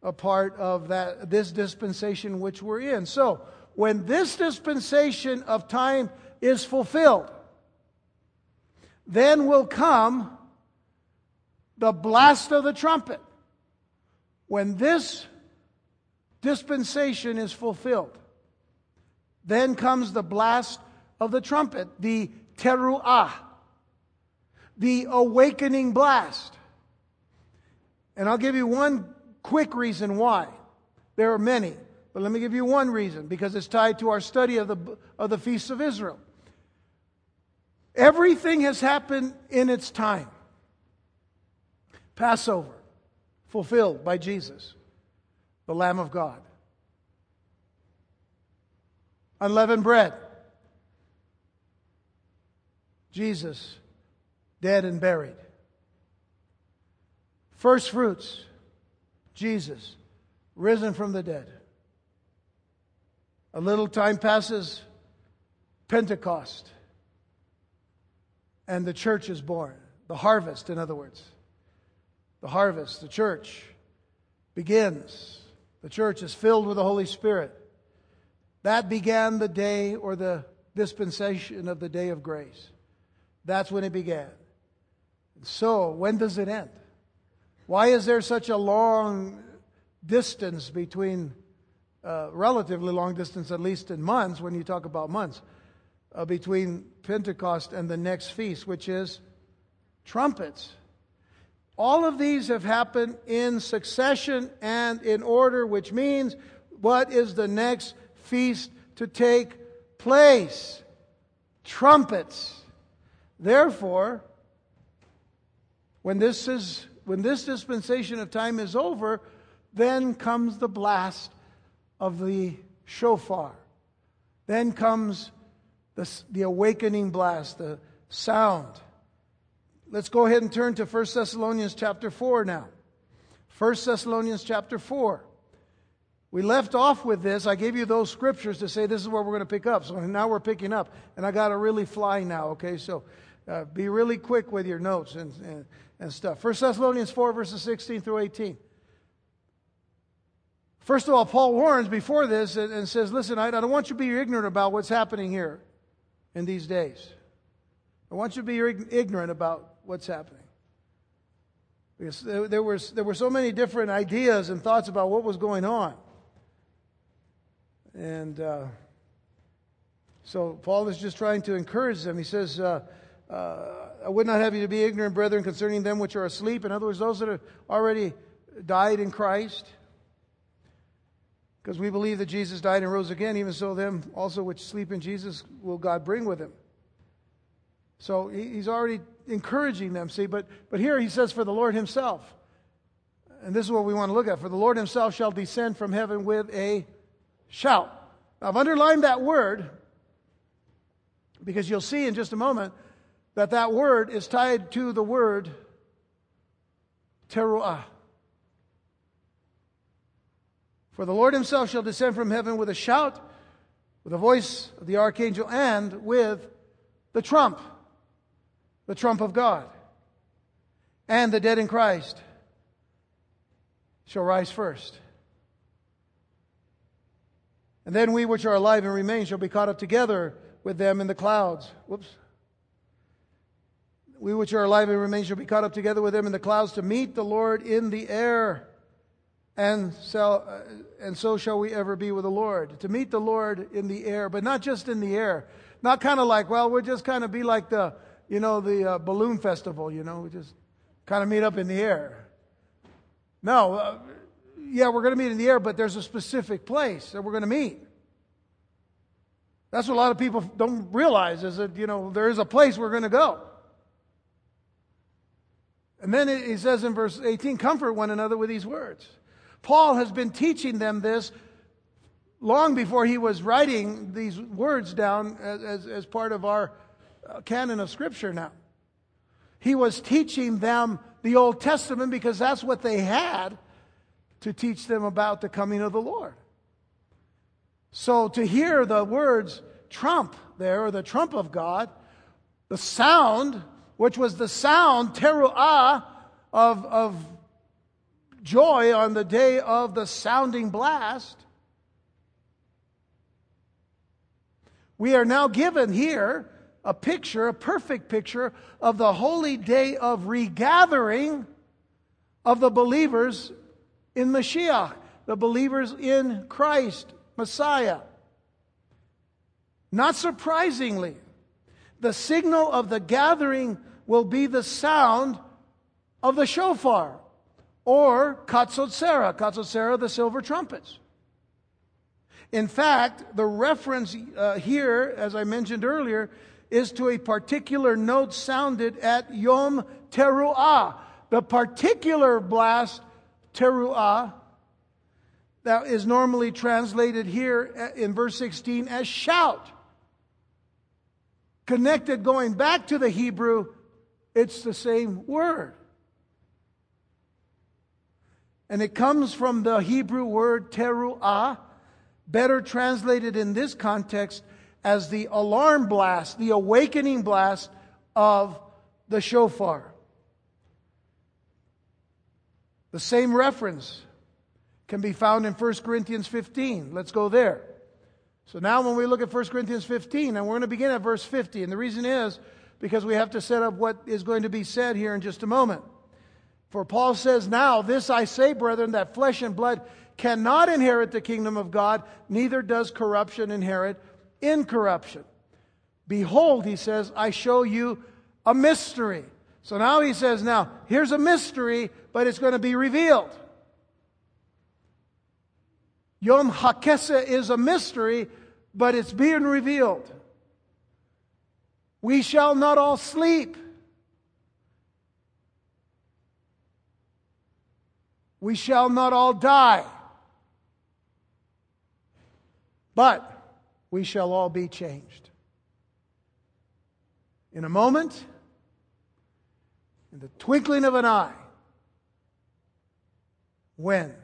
a part of that this dispensation which we're in. So, when this dispensation of time is fulfilled, then will come the blast of the trumpet. When this dispensation is fulfilled, then comes the blast of the trumpet, the teruah, the awakening blast. And I'll give you one quick reason why. There are many, but let me give you one reason because it's tied to our study of the, of the feasts of Israel. Everything has happened in its time. Passover, fulfilled by Jesus, the Lamb of God. Unleavened bread, Jesus, dead and buried. First fruits, Jesus, risen from the dead. A little time passes, Pentecost, and the church is born. The harvest, in other words. The harvest, the church begins. The church is filled with the Holy Spirit. That began the day or the dispensation of the day of grace. That's when it began. So, when does it end? Why is there such a long distance between, uh, relatively long distance, at least in months, when you talk about months, uh, between Pentecost and the next feast, which is trumpets? All of these have happened in succession and in order, which means what is the next feast to take place? Trumpets. Therefore, when this is when this dispensation of time is over, then comes the blast of the shofar. Then comes the, the awakening blast, the sound. Let's go ahead and turn to 1 Thessalonians chapter 4 now. 1 Thessalonians chapter 4. We left off with this. I gave you those scriptures to say this is where we're going to pick up. So now we're picking up. And I got to really fly now, okay? So uh, be really quick with your notes and, and and stuff. 1 Thessalonians 4, verses 16 through 18. First of all, Paul warns before this and, and says, Listen, I, I don't want you to be ignorant about what's happening here in these days. I want you to be ignorant about what's happening. Because there, was, there were so many different ideas and thoughts about what was going on. And uh, so Paul is just trying to encourage them. He says, uh, uh, I would not have you to be ignorant, brethren, concerning them which are asleep. In other words, those that have already died in Christ. Because we believe that Jesus died and rose again, even so, them also which sleep in Jesus will God bring with him. So he's already encouraging them, see, but, but here he says, For the Lord himself. And this is what we want to look at. For the Lord himself shall descend from heaven with a shout. Now, I've underlined that word because you'll see in just a moment that that word is tied to the word teruah. For the Lord himself shall descend from heaven with a shout, with the voice of the archangel, and with the trump, the trump of God. And the dead in Christ shall rise first. And then we which are alive and remain shall be caught up together with them in the clouds. Whoops. We which are alive and remain shall be caught up together with them in the clouds to meet the Lord in the air. And so, uh, and so shall we ever be with the Lord. To meet the Lord in the air, but not just in the air. Not kind of like, well, we'll just kind of be like the, you know, the uh, balloon festival, you know, we just kind of meet up in the air. No, uh, yeah, we're going to meet in the air, but there's a specific place that we're going to meet. That's what a lot of people don't realize is that, you know, there is a place we're going to go. And then he says in verse 18, comfort one another with these words. Paul has been teaching them this long before he was writing these words down as, as, as part of our uh, canon of Scripture now. He was teaching them the Old Testament because that's what they had to teach them about the coming of the Lord. So to hear the words trump there, or the trump of God, the sound, which was the sound, teruah, of, of joy on the day of the sounding blast, we are now given here a picture, a perfect picture of the holy day of regathering of the believers in Mashiach, the believers in Christ, Messiah. Not surprisingly, the signal of the gathering will be the sound of the shofar or katzotzera, katzotzera, the silver trumpets. In fact, the reference uh, here, as I mentioned earlier, is to a particular note sounded at Yom Teruah, the particular blast teruah, that is normally translated here in verse 16 as shout. Connected going back to the Hebrew, it's the same word. And it comes from the Hebrew word teruah, better translated in this context as the alarm blast, the awakening blast of the shofar. The same reference can be found in 1 Corinthians 15. Let's go there. So now when we look at 1 Corinthians 15, and we're going to begin at verse 50, and the reason is because we have to set up what is going to be said here in just a moment. For Paul says, Now this I say, brethren, that flesh and blood cannot inherit the kingdom of God, neither does corruption inherit incorruption. Behold, he says, I show you a mystery. So now he says, Now here's a mystery but it's going to be revealed. Yom HaKeseh is a mystery, but it's being revealed. We shall not all sleep. We shall not all die. But we shall all be changed. In a moment, in the twinkling of an eye, when?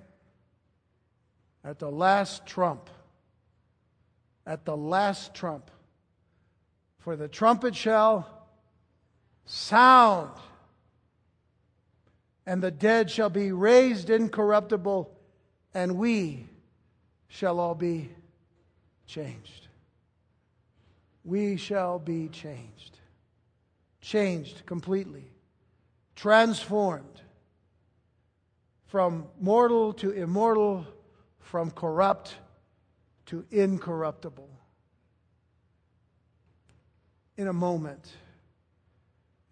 At the last trump. At the last trump. For the trumpet shall sound, and the dead shall be raised incorruptible, and we shall all be changed. We shall be changed. Changed completely. Transformed from mortal to immortal, from corrupt to incorruptible in a moment,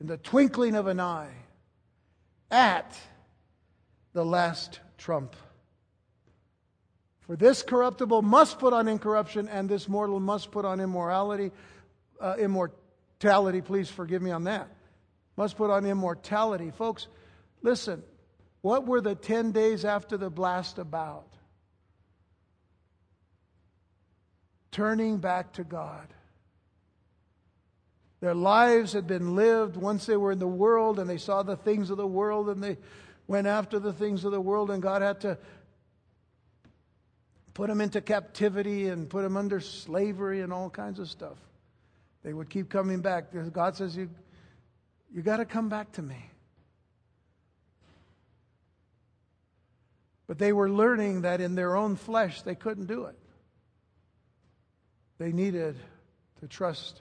in the twinkling of an eye, at the last trump. For this corruptible must put on incorruption, and this mortal must put on immorality. Uh, immortality, please forgive me on that. Must put on immortality. Folks, listen, what were the 10 days after the blast about? Turning back to God. Their lives had been lived once they were in the world and they saw the things of the world and they went after the things of the world, and God had to put them into captivity and put them under slavery and all kinds of stuff. They would keep coming back. God says, You, you got to come back to me. But they were learning that in their own flesh they couldn't do it. They needed to trust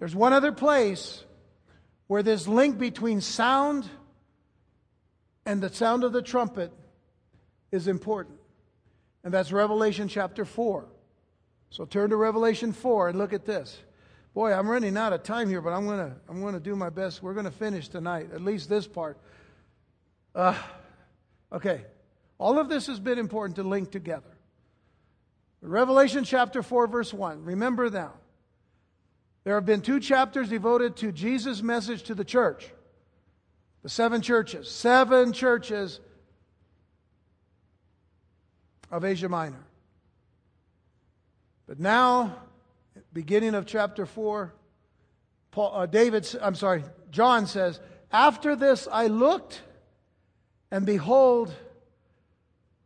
There's one other place where this link between sound and the sound of the trumpet is important. And that's Revelation chapter 4. So turn to Revelation 4 and look at this. Boy, I'm running out of time here, but I'm going to I'm to do my best. We're going to finish tonight, at least this part. Uh, okay. All of this has been important to link together. Revelation chapter 4, verse 1. Remember now, there have been two chapters devoted to Jesus' message to the church. The seven churches. Seven churches of Asia Minor. But now, beginning of chapter 4, Paul, uh, David, I'm sorry, John says, After this I looked, and behold,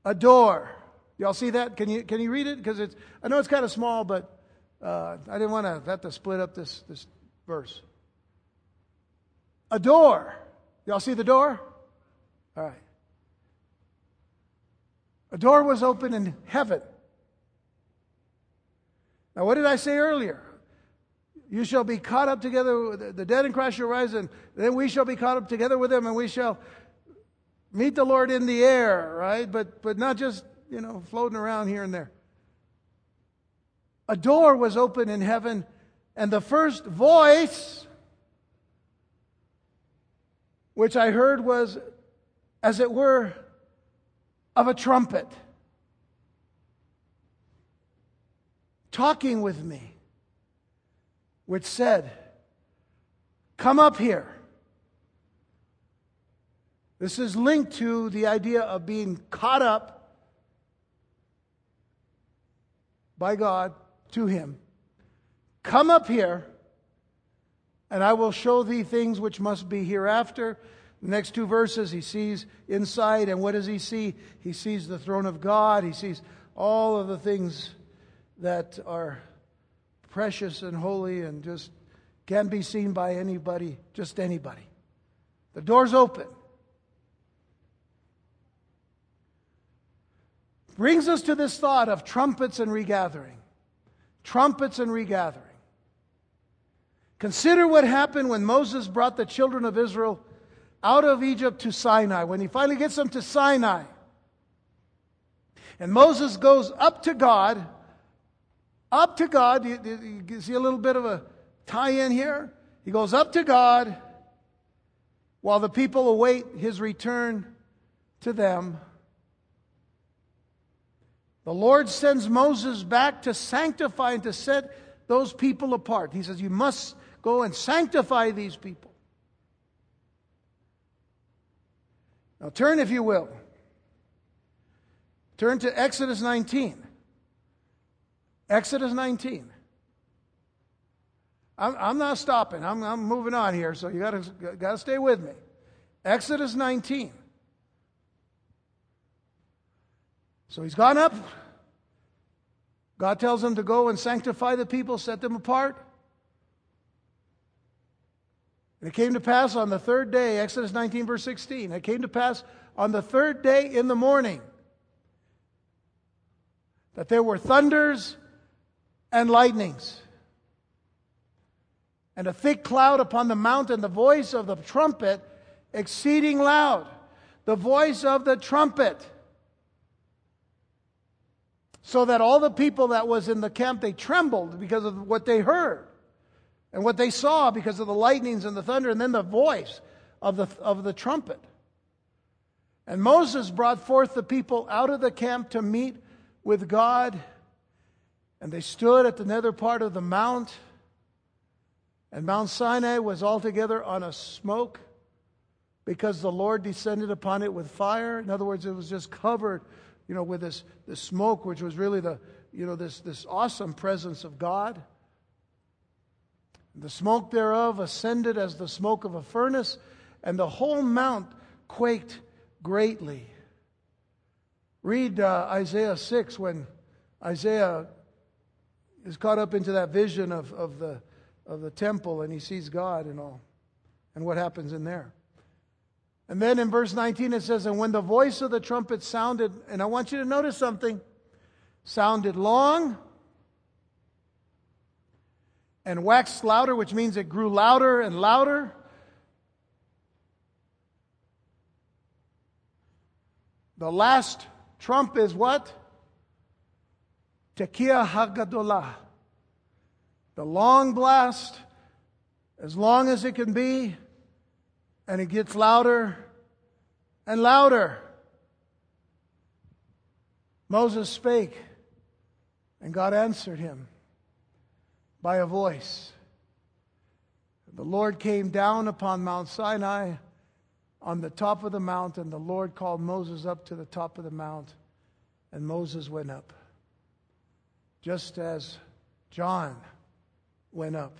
a door. Y'all see that? Can you, can you read it? Because it's, I know it's kind of small, but uh, I didn't want to have to split up this, this verse. A door. Y'all see the door? All right. A door was open in heaven. Now, what did I say earlier? You shall be caught up together, the dead in Christ shall rise, and then we shall be caught up together with them, and we shall meet the Lord in the air, right? But, but not just, you know, floating around here and there a door was open in heaven, and the first voice which I heard was, as it were, of a trumpet talking with me, which said, Come up here. This is linked to the idea of being caught up by God to him, Come up here, and I will show thee things which must be hereafter. The next two verses, he sees inside, and what does he see? He sees the throne of God. He sees all of the things that are precious and holy and just can't be seen by anybody, just anybody. The door's open. Brings us to this thought of trumpets and regathering trumpets and regathering. Consider what happened when Moses brought the children of Israel out of Egypt to Sinai, when he finally gets them to Sinai. And Moses goes up to God, up to God. You, you see a little bit of a tie in here? He goes up to God while the people await his return to them. The Lord sends Moses back to sanctify and to set those people apart. He says, You must go and sanctify these people. Now, turn, if you will. Turn to Exodus 19. Exodus 19. I'm, not stopping. I'm, I'm moving on here, so you got to stay with me. Exodus 19. So he's gone up God tells him to go and sanctify the people, set them apart. And it came to pass on the third day, Exodus 19, verse 16, it came to pass on the third day in the morning that there were thunders and lightnings, and a thick cloud upon the mountain, the voice of the trumpet exceeding loud, the voice of the trumpet. So that all the people that was in the camp, they trembled because of what they heard and what they saw because of the lightnings and the thunder, and then the voice of the, of the trumpet. And Moses brought forth the people out of the camp to meet with God, and they stood at the nether part of the mount, and Mount Sinai was altogether on a smoke because the Lord descended upon it with fire. In other words, it was just covered, you know, with this, this smoke, which was really the, you know, this, this awesome presence of God. The smoke thereof ascended as the smoke of a furnace, and the whole mount quaked greatly. Read uh, Isaiah 6 when Isaiah is caught up into that vision of, of, the, of the temple and he sees God and all, and what happens in there. And then in verse 19 it says, And when the voice of the trumpet sounded, and I want you to notice something, sounded long and waxed louder, which means it grew louder and louder. The last trump is what? Tekiah Hagadolah. The long blast, as long as it can be, and it gets louder and louder. Moses spake, and God answered him by a voice. The Lord came down upon Mount Sinai on the top of the mount, and the Lord called Moses up to the top of the mount, and Moses went up. Just as John went up.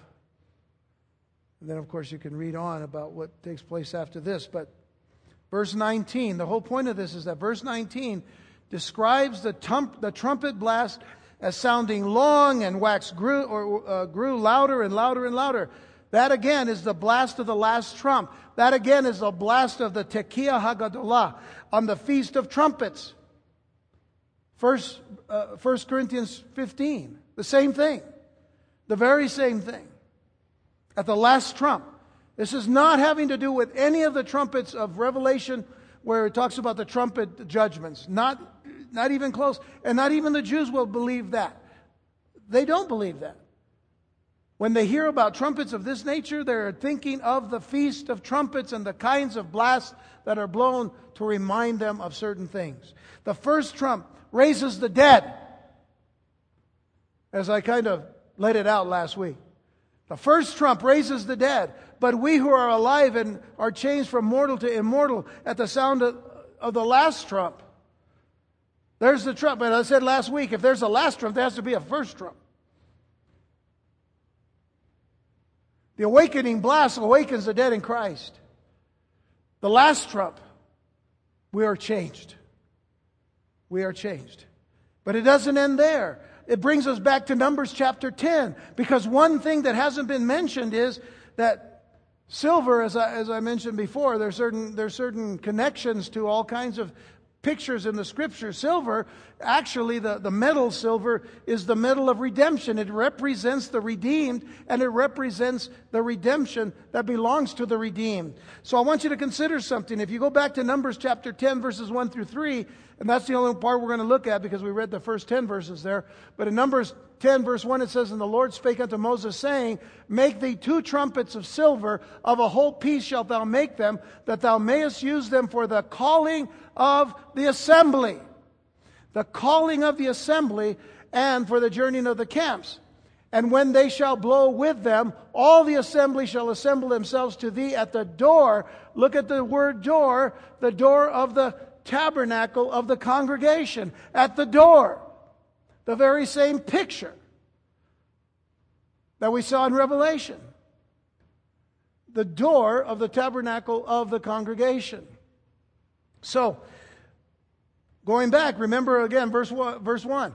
And then, of course, you can read on about what takes place after this. But verse 19, the whole point of this is that verse 19 describes the, tum- the trumpet blast as sounding long and wax grew, or, uh, grew louder and louder and louder. That again is the blast of the last trump. That again is the blast of the Tekiah Hagadolah on the Feast of Trumpets. First, uh, 1 Corinthians 15, the same thing. The very same thing. At the last trump. This is not having to do with any of the trumpets of Revelation where it talks about the trumpet judgments. Not not even close. And not even the Jews will believe that. They don't believe that. When they hear about trumpets of this nature, they're thinking of the feast of trumpets and the kinds of blasts that are blown to remind them of certain things. The first trump raises the dead, as I kind of let it out last week. The first trump raises the dead, but we who are alive and are changed from mortal to immortal at the sound of, of the last trump there's the trump. And I said last week, if there's a last trump, there has to be a first trump. The awakening blast awakens the dead in Christ. The last trump, we are changed. We are changed. But it doesn't end there. It brings us back to Numbers chapter 10, because one thing that hasn't been mentioned is that silver, as I, as I mentioned before, there's certain, there's certain connections to all kinds of pictures in the scripture. Silver, actually, the, the metal silver is the metal of redemption. It represents the redeemed and it represents the redemption that belongs to the redeemed. So I want you to consider something. If you go back to Numbers chapter 10, verses 1 through 3, and that's the only part we're going to look at because we read the first 10 verses there. But in Numbers 10, verse 1, it says, And the Lord spake unto Moses, saying, Make thee two trumpets of silver, of a whole piece shalt thou make them, that thou mayest use them for the calling of the assembly. The calling of the assembly and for the journeying of the camps. And when they shall blow with them, all the assembly shall assemble themselves to thee at the door. Look at the word door, the door of the tabernacle of the congregation at the door. The very same picture that we saw in Revelation. The door of the tabernacle of the congregation. So, going back, remember again, verse one, verse 1.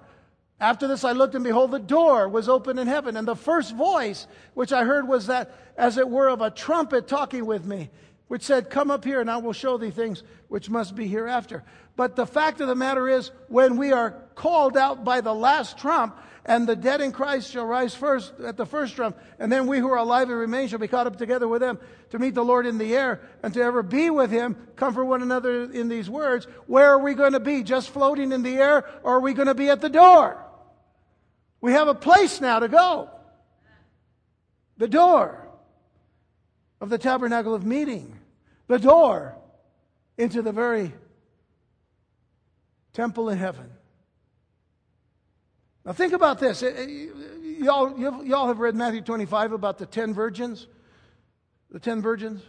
After this, I looked, and behold, the door was open in heaven. And the first voice which I heard was that, as it were, of a trumpet talking with me, which said, Come up here, and I will show thee things which must be hereafter. But the fact of the matter is, when we are called out by the last trump, and the dead in Christ shall rise first at the first trump, and then we who are alive and remain shall be caught up together with them to meet the Lord in the air, and to ever be with him, comfort one another in these words. Where are we going to be? Just floating in the air, or are we going to be at the door? We have a place now to go. The door of the tabernacle of meeting. The door into the very temple in heaven. Now think about this. Y'all, y'all have read Matthew 25 about the ten virgins. The ten virgins.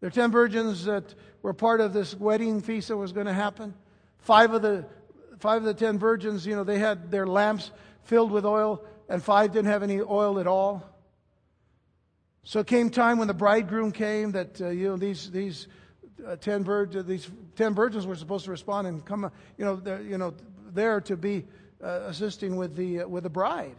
There are ten virgins that were part of this wedding feast that was going to happen. Five of the five of the ten virgins, you know, they had their lamps filled with oil, and five didn't have any oil at all. So it came time when the bridegroom came that uh, you know these these uh, ten virgins these ten virgins were supposed to respond and come you know you know there to be uh, assisting with the uh, with the bride.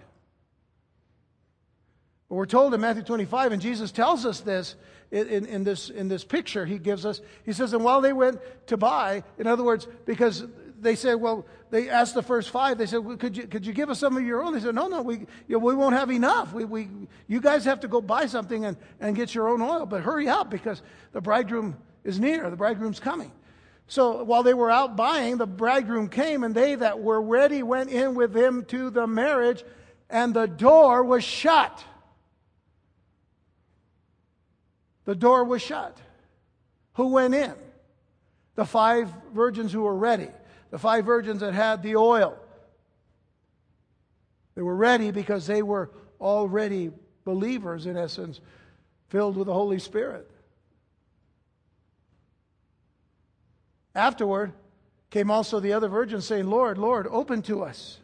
But we're told in Matthew 25, and Jesus tells us this in, in, this in this picture he gives us. He says, and while they went to buy, in other words, because they said, well, they asked the first five, they said, well, could, you, could you give us some of your own? They said, no, no, we, you know, we won't have enough. We, we, you guys have to go buy something and, and get your own oil, but hurry up because the bridegroom is near, the bridegroom's coming. So while they were out buying, the bridegroom came, and they that were ready went in with him to the marriage, and the door was shut. The door was shut. Who went in? The five virgins who were ready the five virgins that had the oil. They were ready because they were already believers, in essence, filled with the Holy Spirit. Afterward came also the other virgins, saying, Lord, Lord, open to us.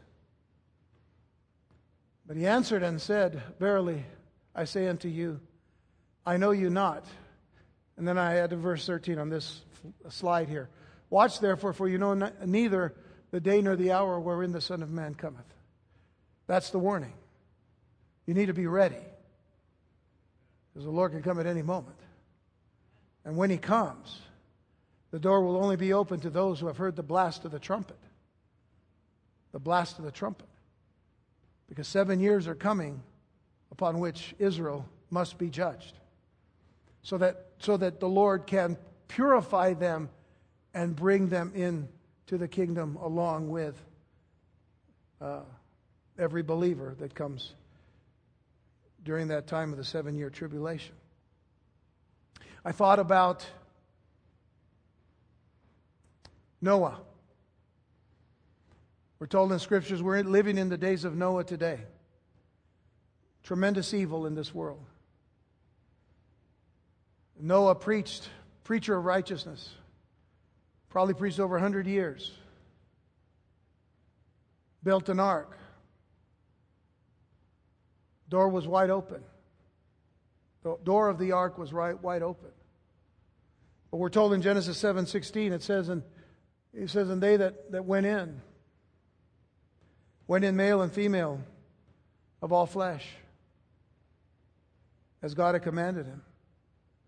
But he answered and said, Verily, I say unto you, I know you not. And then I add to verse 13 on this slide here. Watch therefore, for you know neither the day nor the hour wherein the Son of Man cometh. That's the warning. You need to be ready. Because the Lord can come at any moment. And when He comes, the door will only be open to those who have heard the blast of the trumpet. The blast of the trumpet. Because seven years are coming upon which Israel must be judged. So that, so that the Lord can purify them and bring them in to the kingdom along with uh, every believer that comes during that time of the seven year tribulation. I thought about Noah. We're told in scriptures we're living in the days of Noah today. Tremendous evil in this world. Noah preached, preacher of righteousness. Probably preached over 100 years. Built an ark. Door was wide open. The door of the ark was right, wide open. But we're told in Genesis 7:16 it says and it says and they that, that went in went in male and female of all flesh as God had commanded him.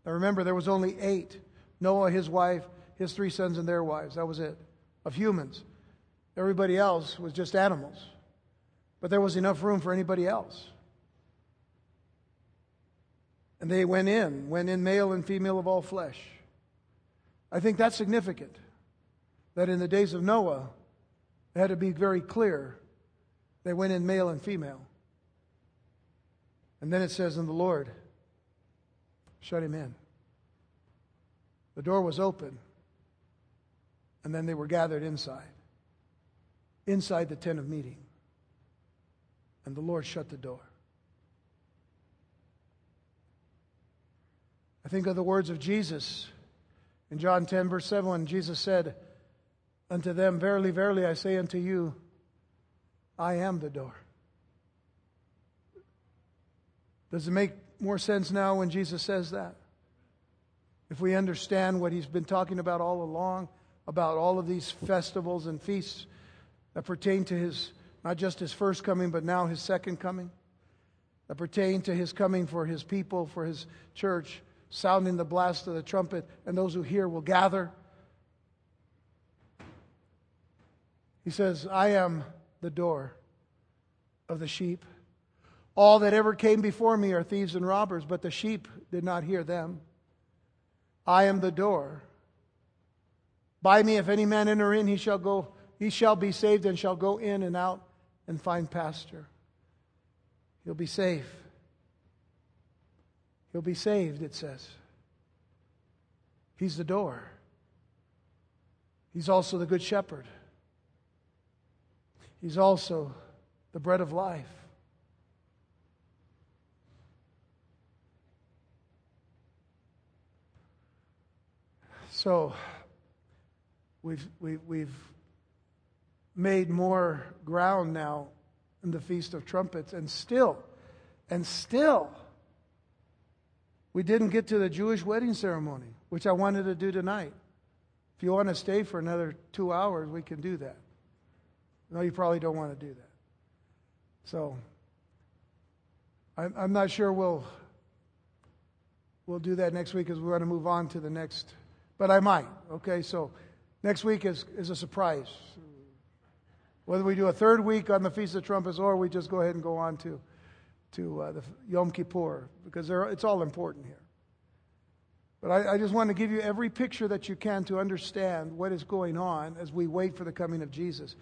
Now remember there was only 8 Noah his wife his three sons and their wives. That was it, of humans. Everybody else was just animals. But there was enough room for anybody else. And they went in, went in male and female of all flesh. I think that's significant. That in the days of Noah, it had to be very clear. They went in male and female. And then it says, in the Lord shut him in. The door was open. And then they were gathered inside, inside the tent of meeting. And the Lord shut the door. I think of the words of Jesus in John 10, verse 7, when Jesus said unto them, Verily, verily, I say unto you, I am the door. Does it make more sense now when Jesus says that? If we understand what he's been talking about all along, about all of these festivals and feasts that pertain to his not just his first coming, but now his second coming, that pertain to his coming for his people, for his church, sounding the blast of the trumpet, and those who hear will gather. He says, I am the door of the sheep. All that ever came before me are thieves and robbers, but the sheep did not hear them. I am the door. By me, if any man enter in, he shall go, he shall be saved and shall go in and out and find pasture. He'll be safe. He'll be saved, it says. He's the door. He's also the good shepherd. He's also the bread of life. So, we've, we, we've made more ground now in the Feast of Trumpets, and still, and still, we didn't get to the Jewish wedding ceremony, which I wanted to do tonight. If you want to stay for another two hours, we can do that. No, you probably don't want to do that. So, I'm, I'm not sure we'll we'll do that next week because we want to move on to the next. But I might. Okay, so next week is is a surprise. Whether we do a third week on the Feast of Trumpets or we just go ahead and go on to, to uh, the Yom Kippur, because it's all important here. But I, I just want to give you every picture that you can to understand what is going on as we wait for the coming of Jesus.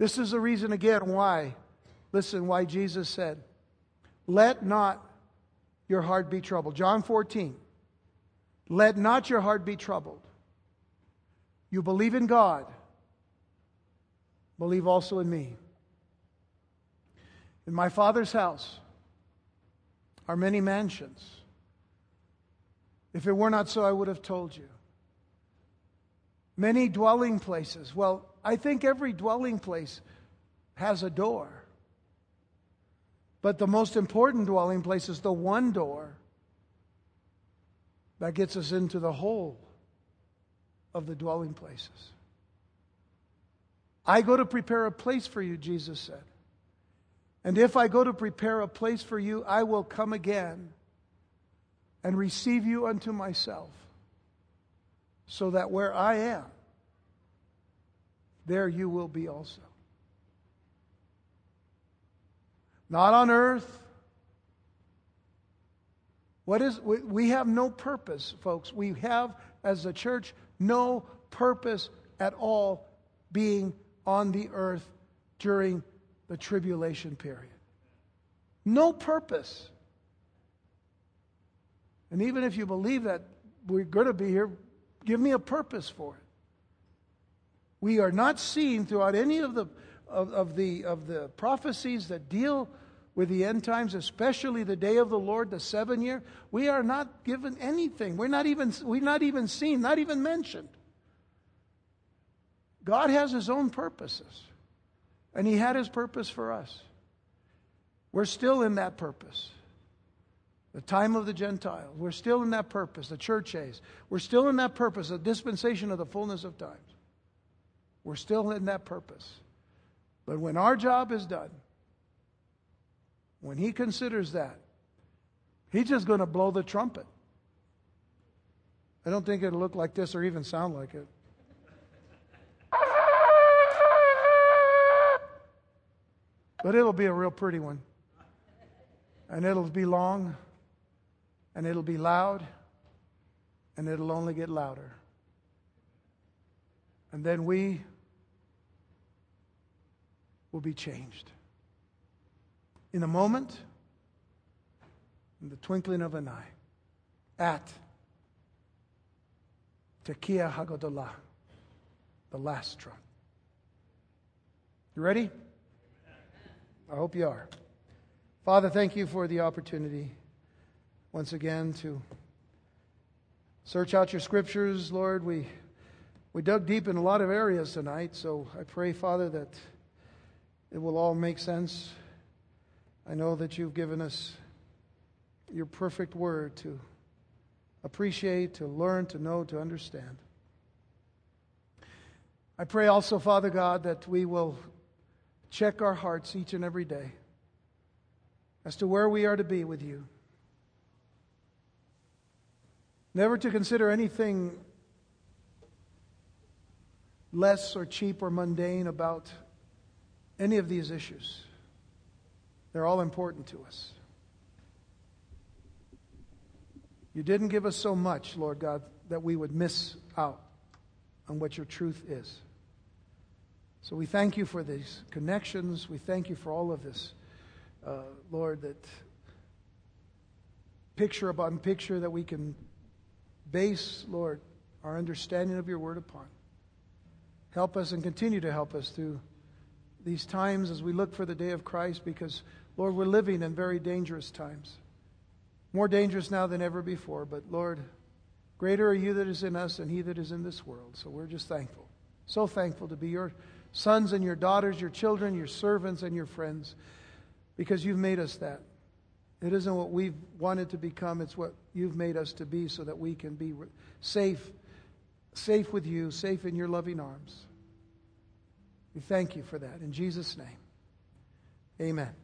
This is the reason, again, why, listen, why Jesus said, Let not your heart be troubled. John 14, let not your heart be troubled. You believe in God believe also in me. In my Father's house are many mansions. If it were not so, I would have told you. Many dwelling places. Well, I think every dwelling place has a door. But the most important dwelling place is the one door that gets us into the whole of the dwelling places. I go to prepare a place for you, Jesus said. And if I go to prepare a place for you, I will come again and receive you unto myself, so that where I am, there you will be also. Not on earth. What is we, have no purpose, folks. We have as a church no purpose at all being on the earth during the tribulation period. No purpose. And even if you believe that we're going to be here, give me a purpose for it. We are not seen throughout any of the, of, of, the, of the prophecies that deal with the end times, especially the day of the Lord, the seven year. We are not given anything. We're not even, we're not even seen, not even mentioned. God has His own purposes, and He had His purpose for us. We're still in that purpose. The time of the Gentiles. We're still in that purpose, the church age. We're still in that purpose, the dispensation of the fullness of times. We're still in that purpose. But when our job is done, when He considers that, He's just going to blow the trumpet. I don't think it'll look like this or even sound like it. But it'll be a real pretty one. And it'll be long, and it'll be loud, and it'll only get louder. And then we will be changed. In a moment, in the twinkling of an eye, at Tekiah Hagodolah, the last trump. You ready? I hope you are. Father, thank you for the opportunity once again to search out your scriptures, Lord. We, we dug deep in a lot of areas tonight, so I pray, Father, that it will all make sense. I know that you've given us your perfect word to appreciate, to learn, to know, to understand. I pray also, Father God, that we will check our hearts each and every day as to where we are to be with you. Never to consider anything less or cheap or mundane about any of these issues. They're all important to us. You didn't give us so much, Lord God, that we would miss out on what your truth is. So we thank you for these connections. We thank you for all of this, uh, Lord, that picture upon picture that we can base, Lord, our understanding of your word upon. Help us and continue to help us through these times as we look for the day of Christ because, Lord, we're living in very dangerous times. More dangerous now than ever before, but Lord, greater are you that is in us than he that is in this world. So we're just thankful. So thankful to be your sons and your daughters, your children, your servants, and your friends because you've made us that. It isn't what we've wanted to become, it's what you've made us to be so that we can be safe, safe with you, safe in your loving arms. We thank you for that. In Jesus' name, amen.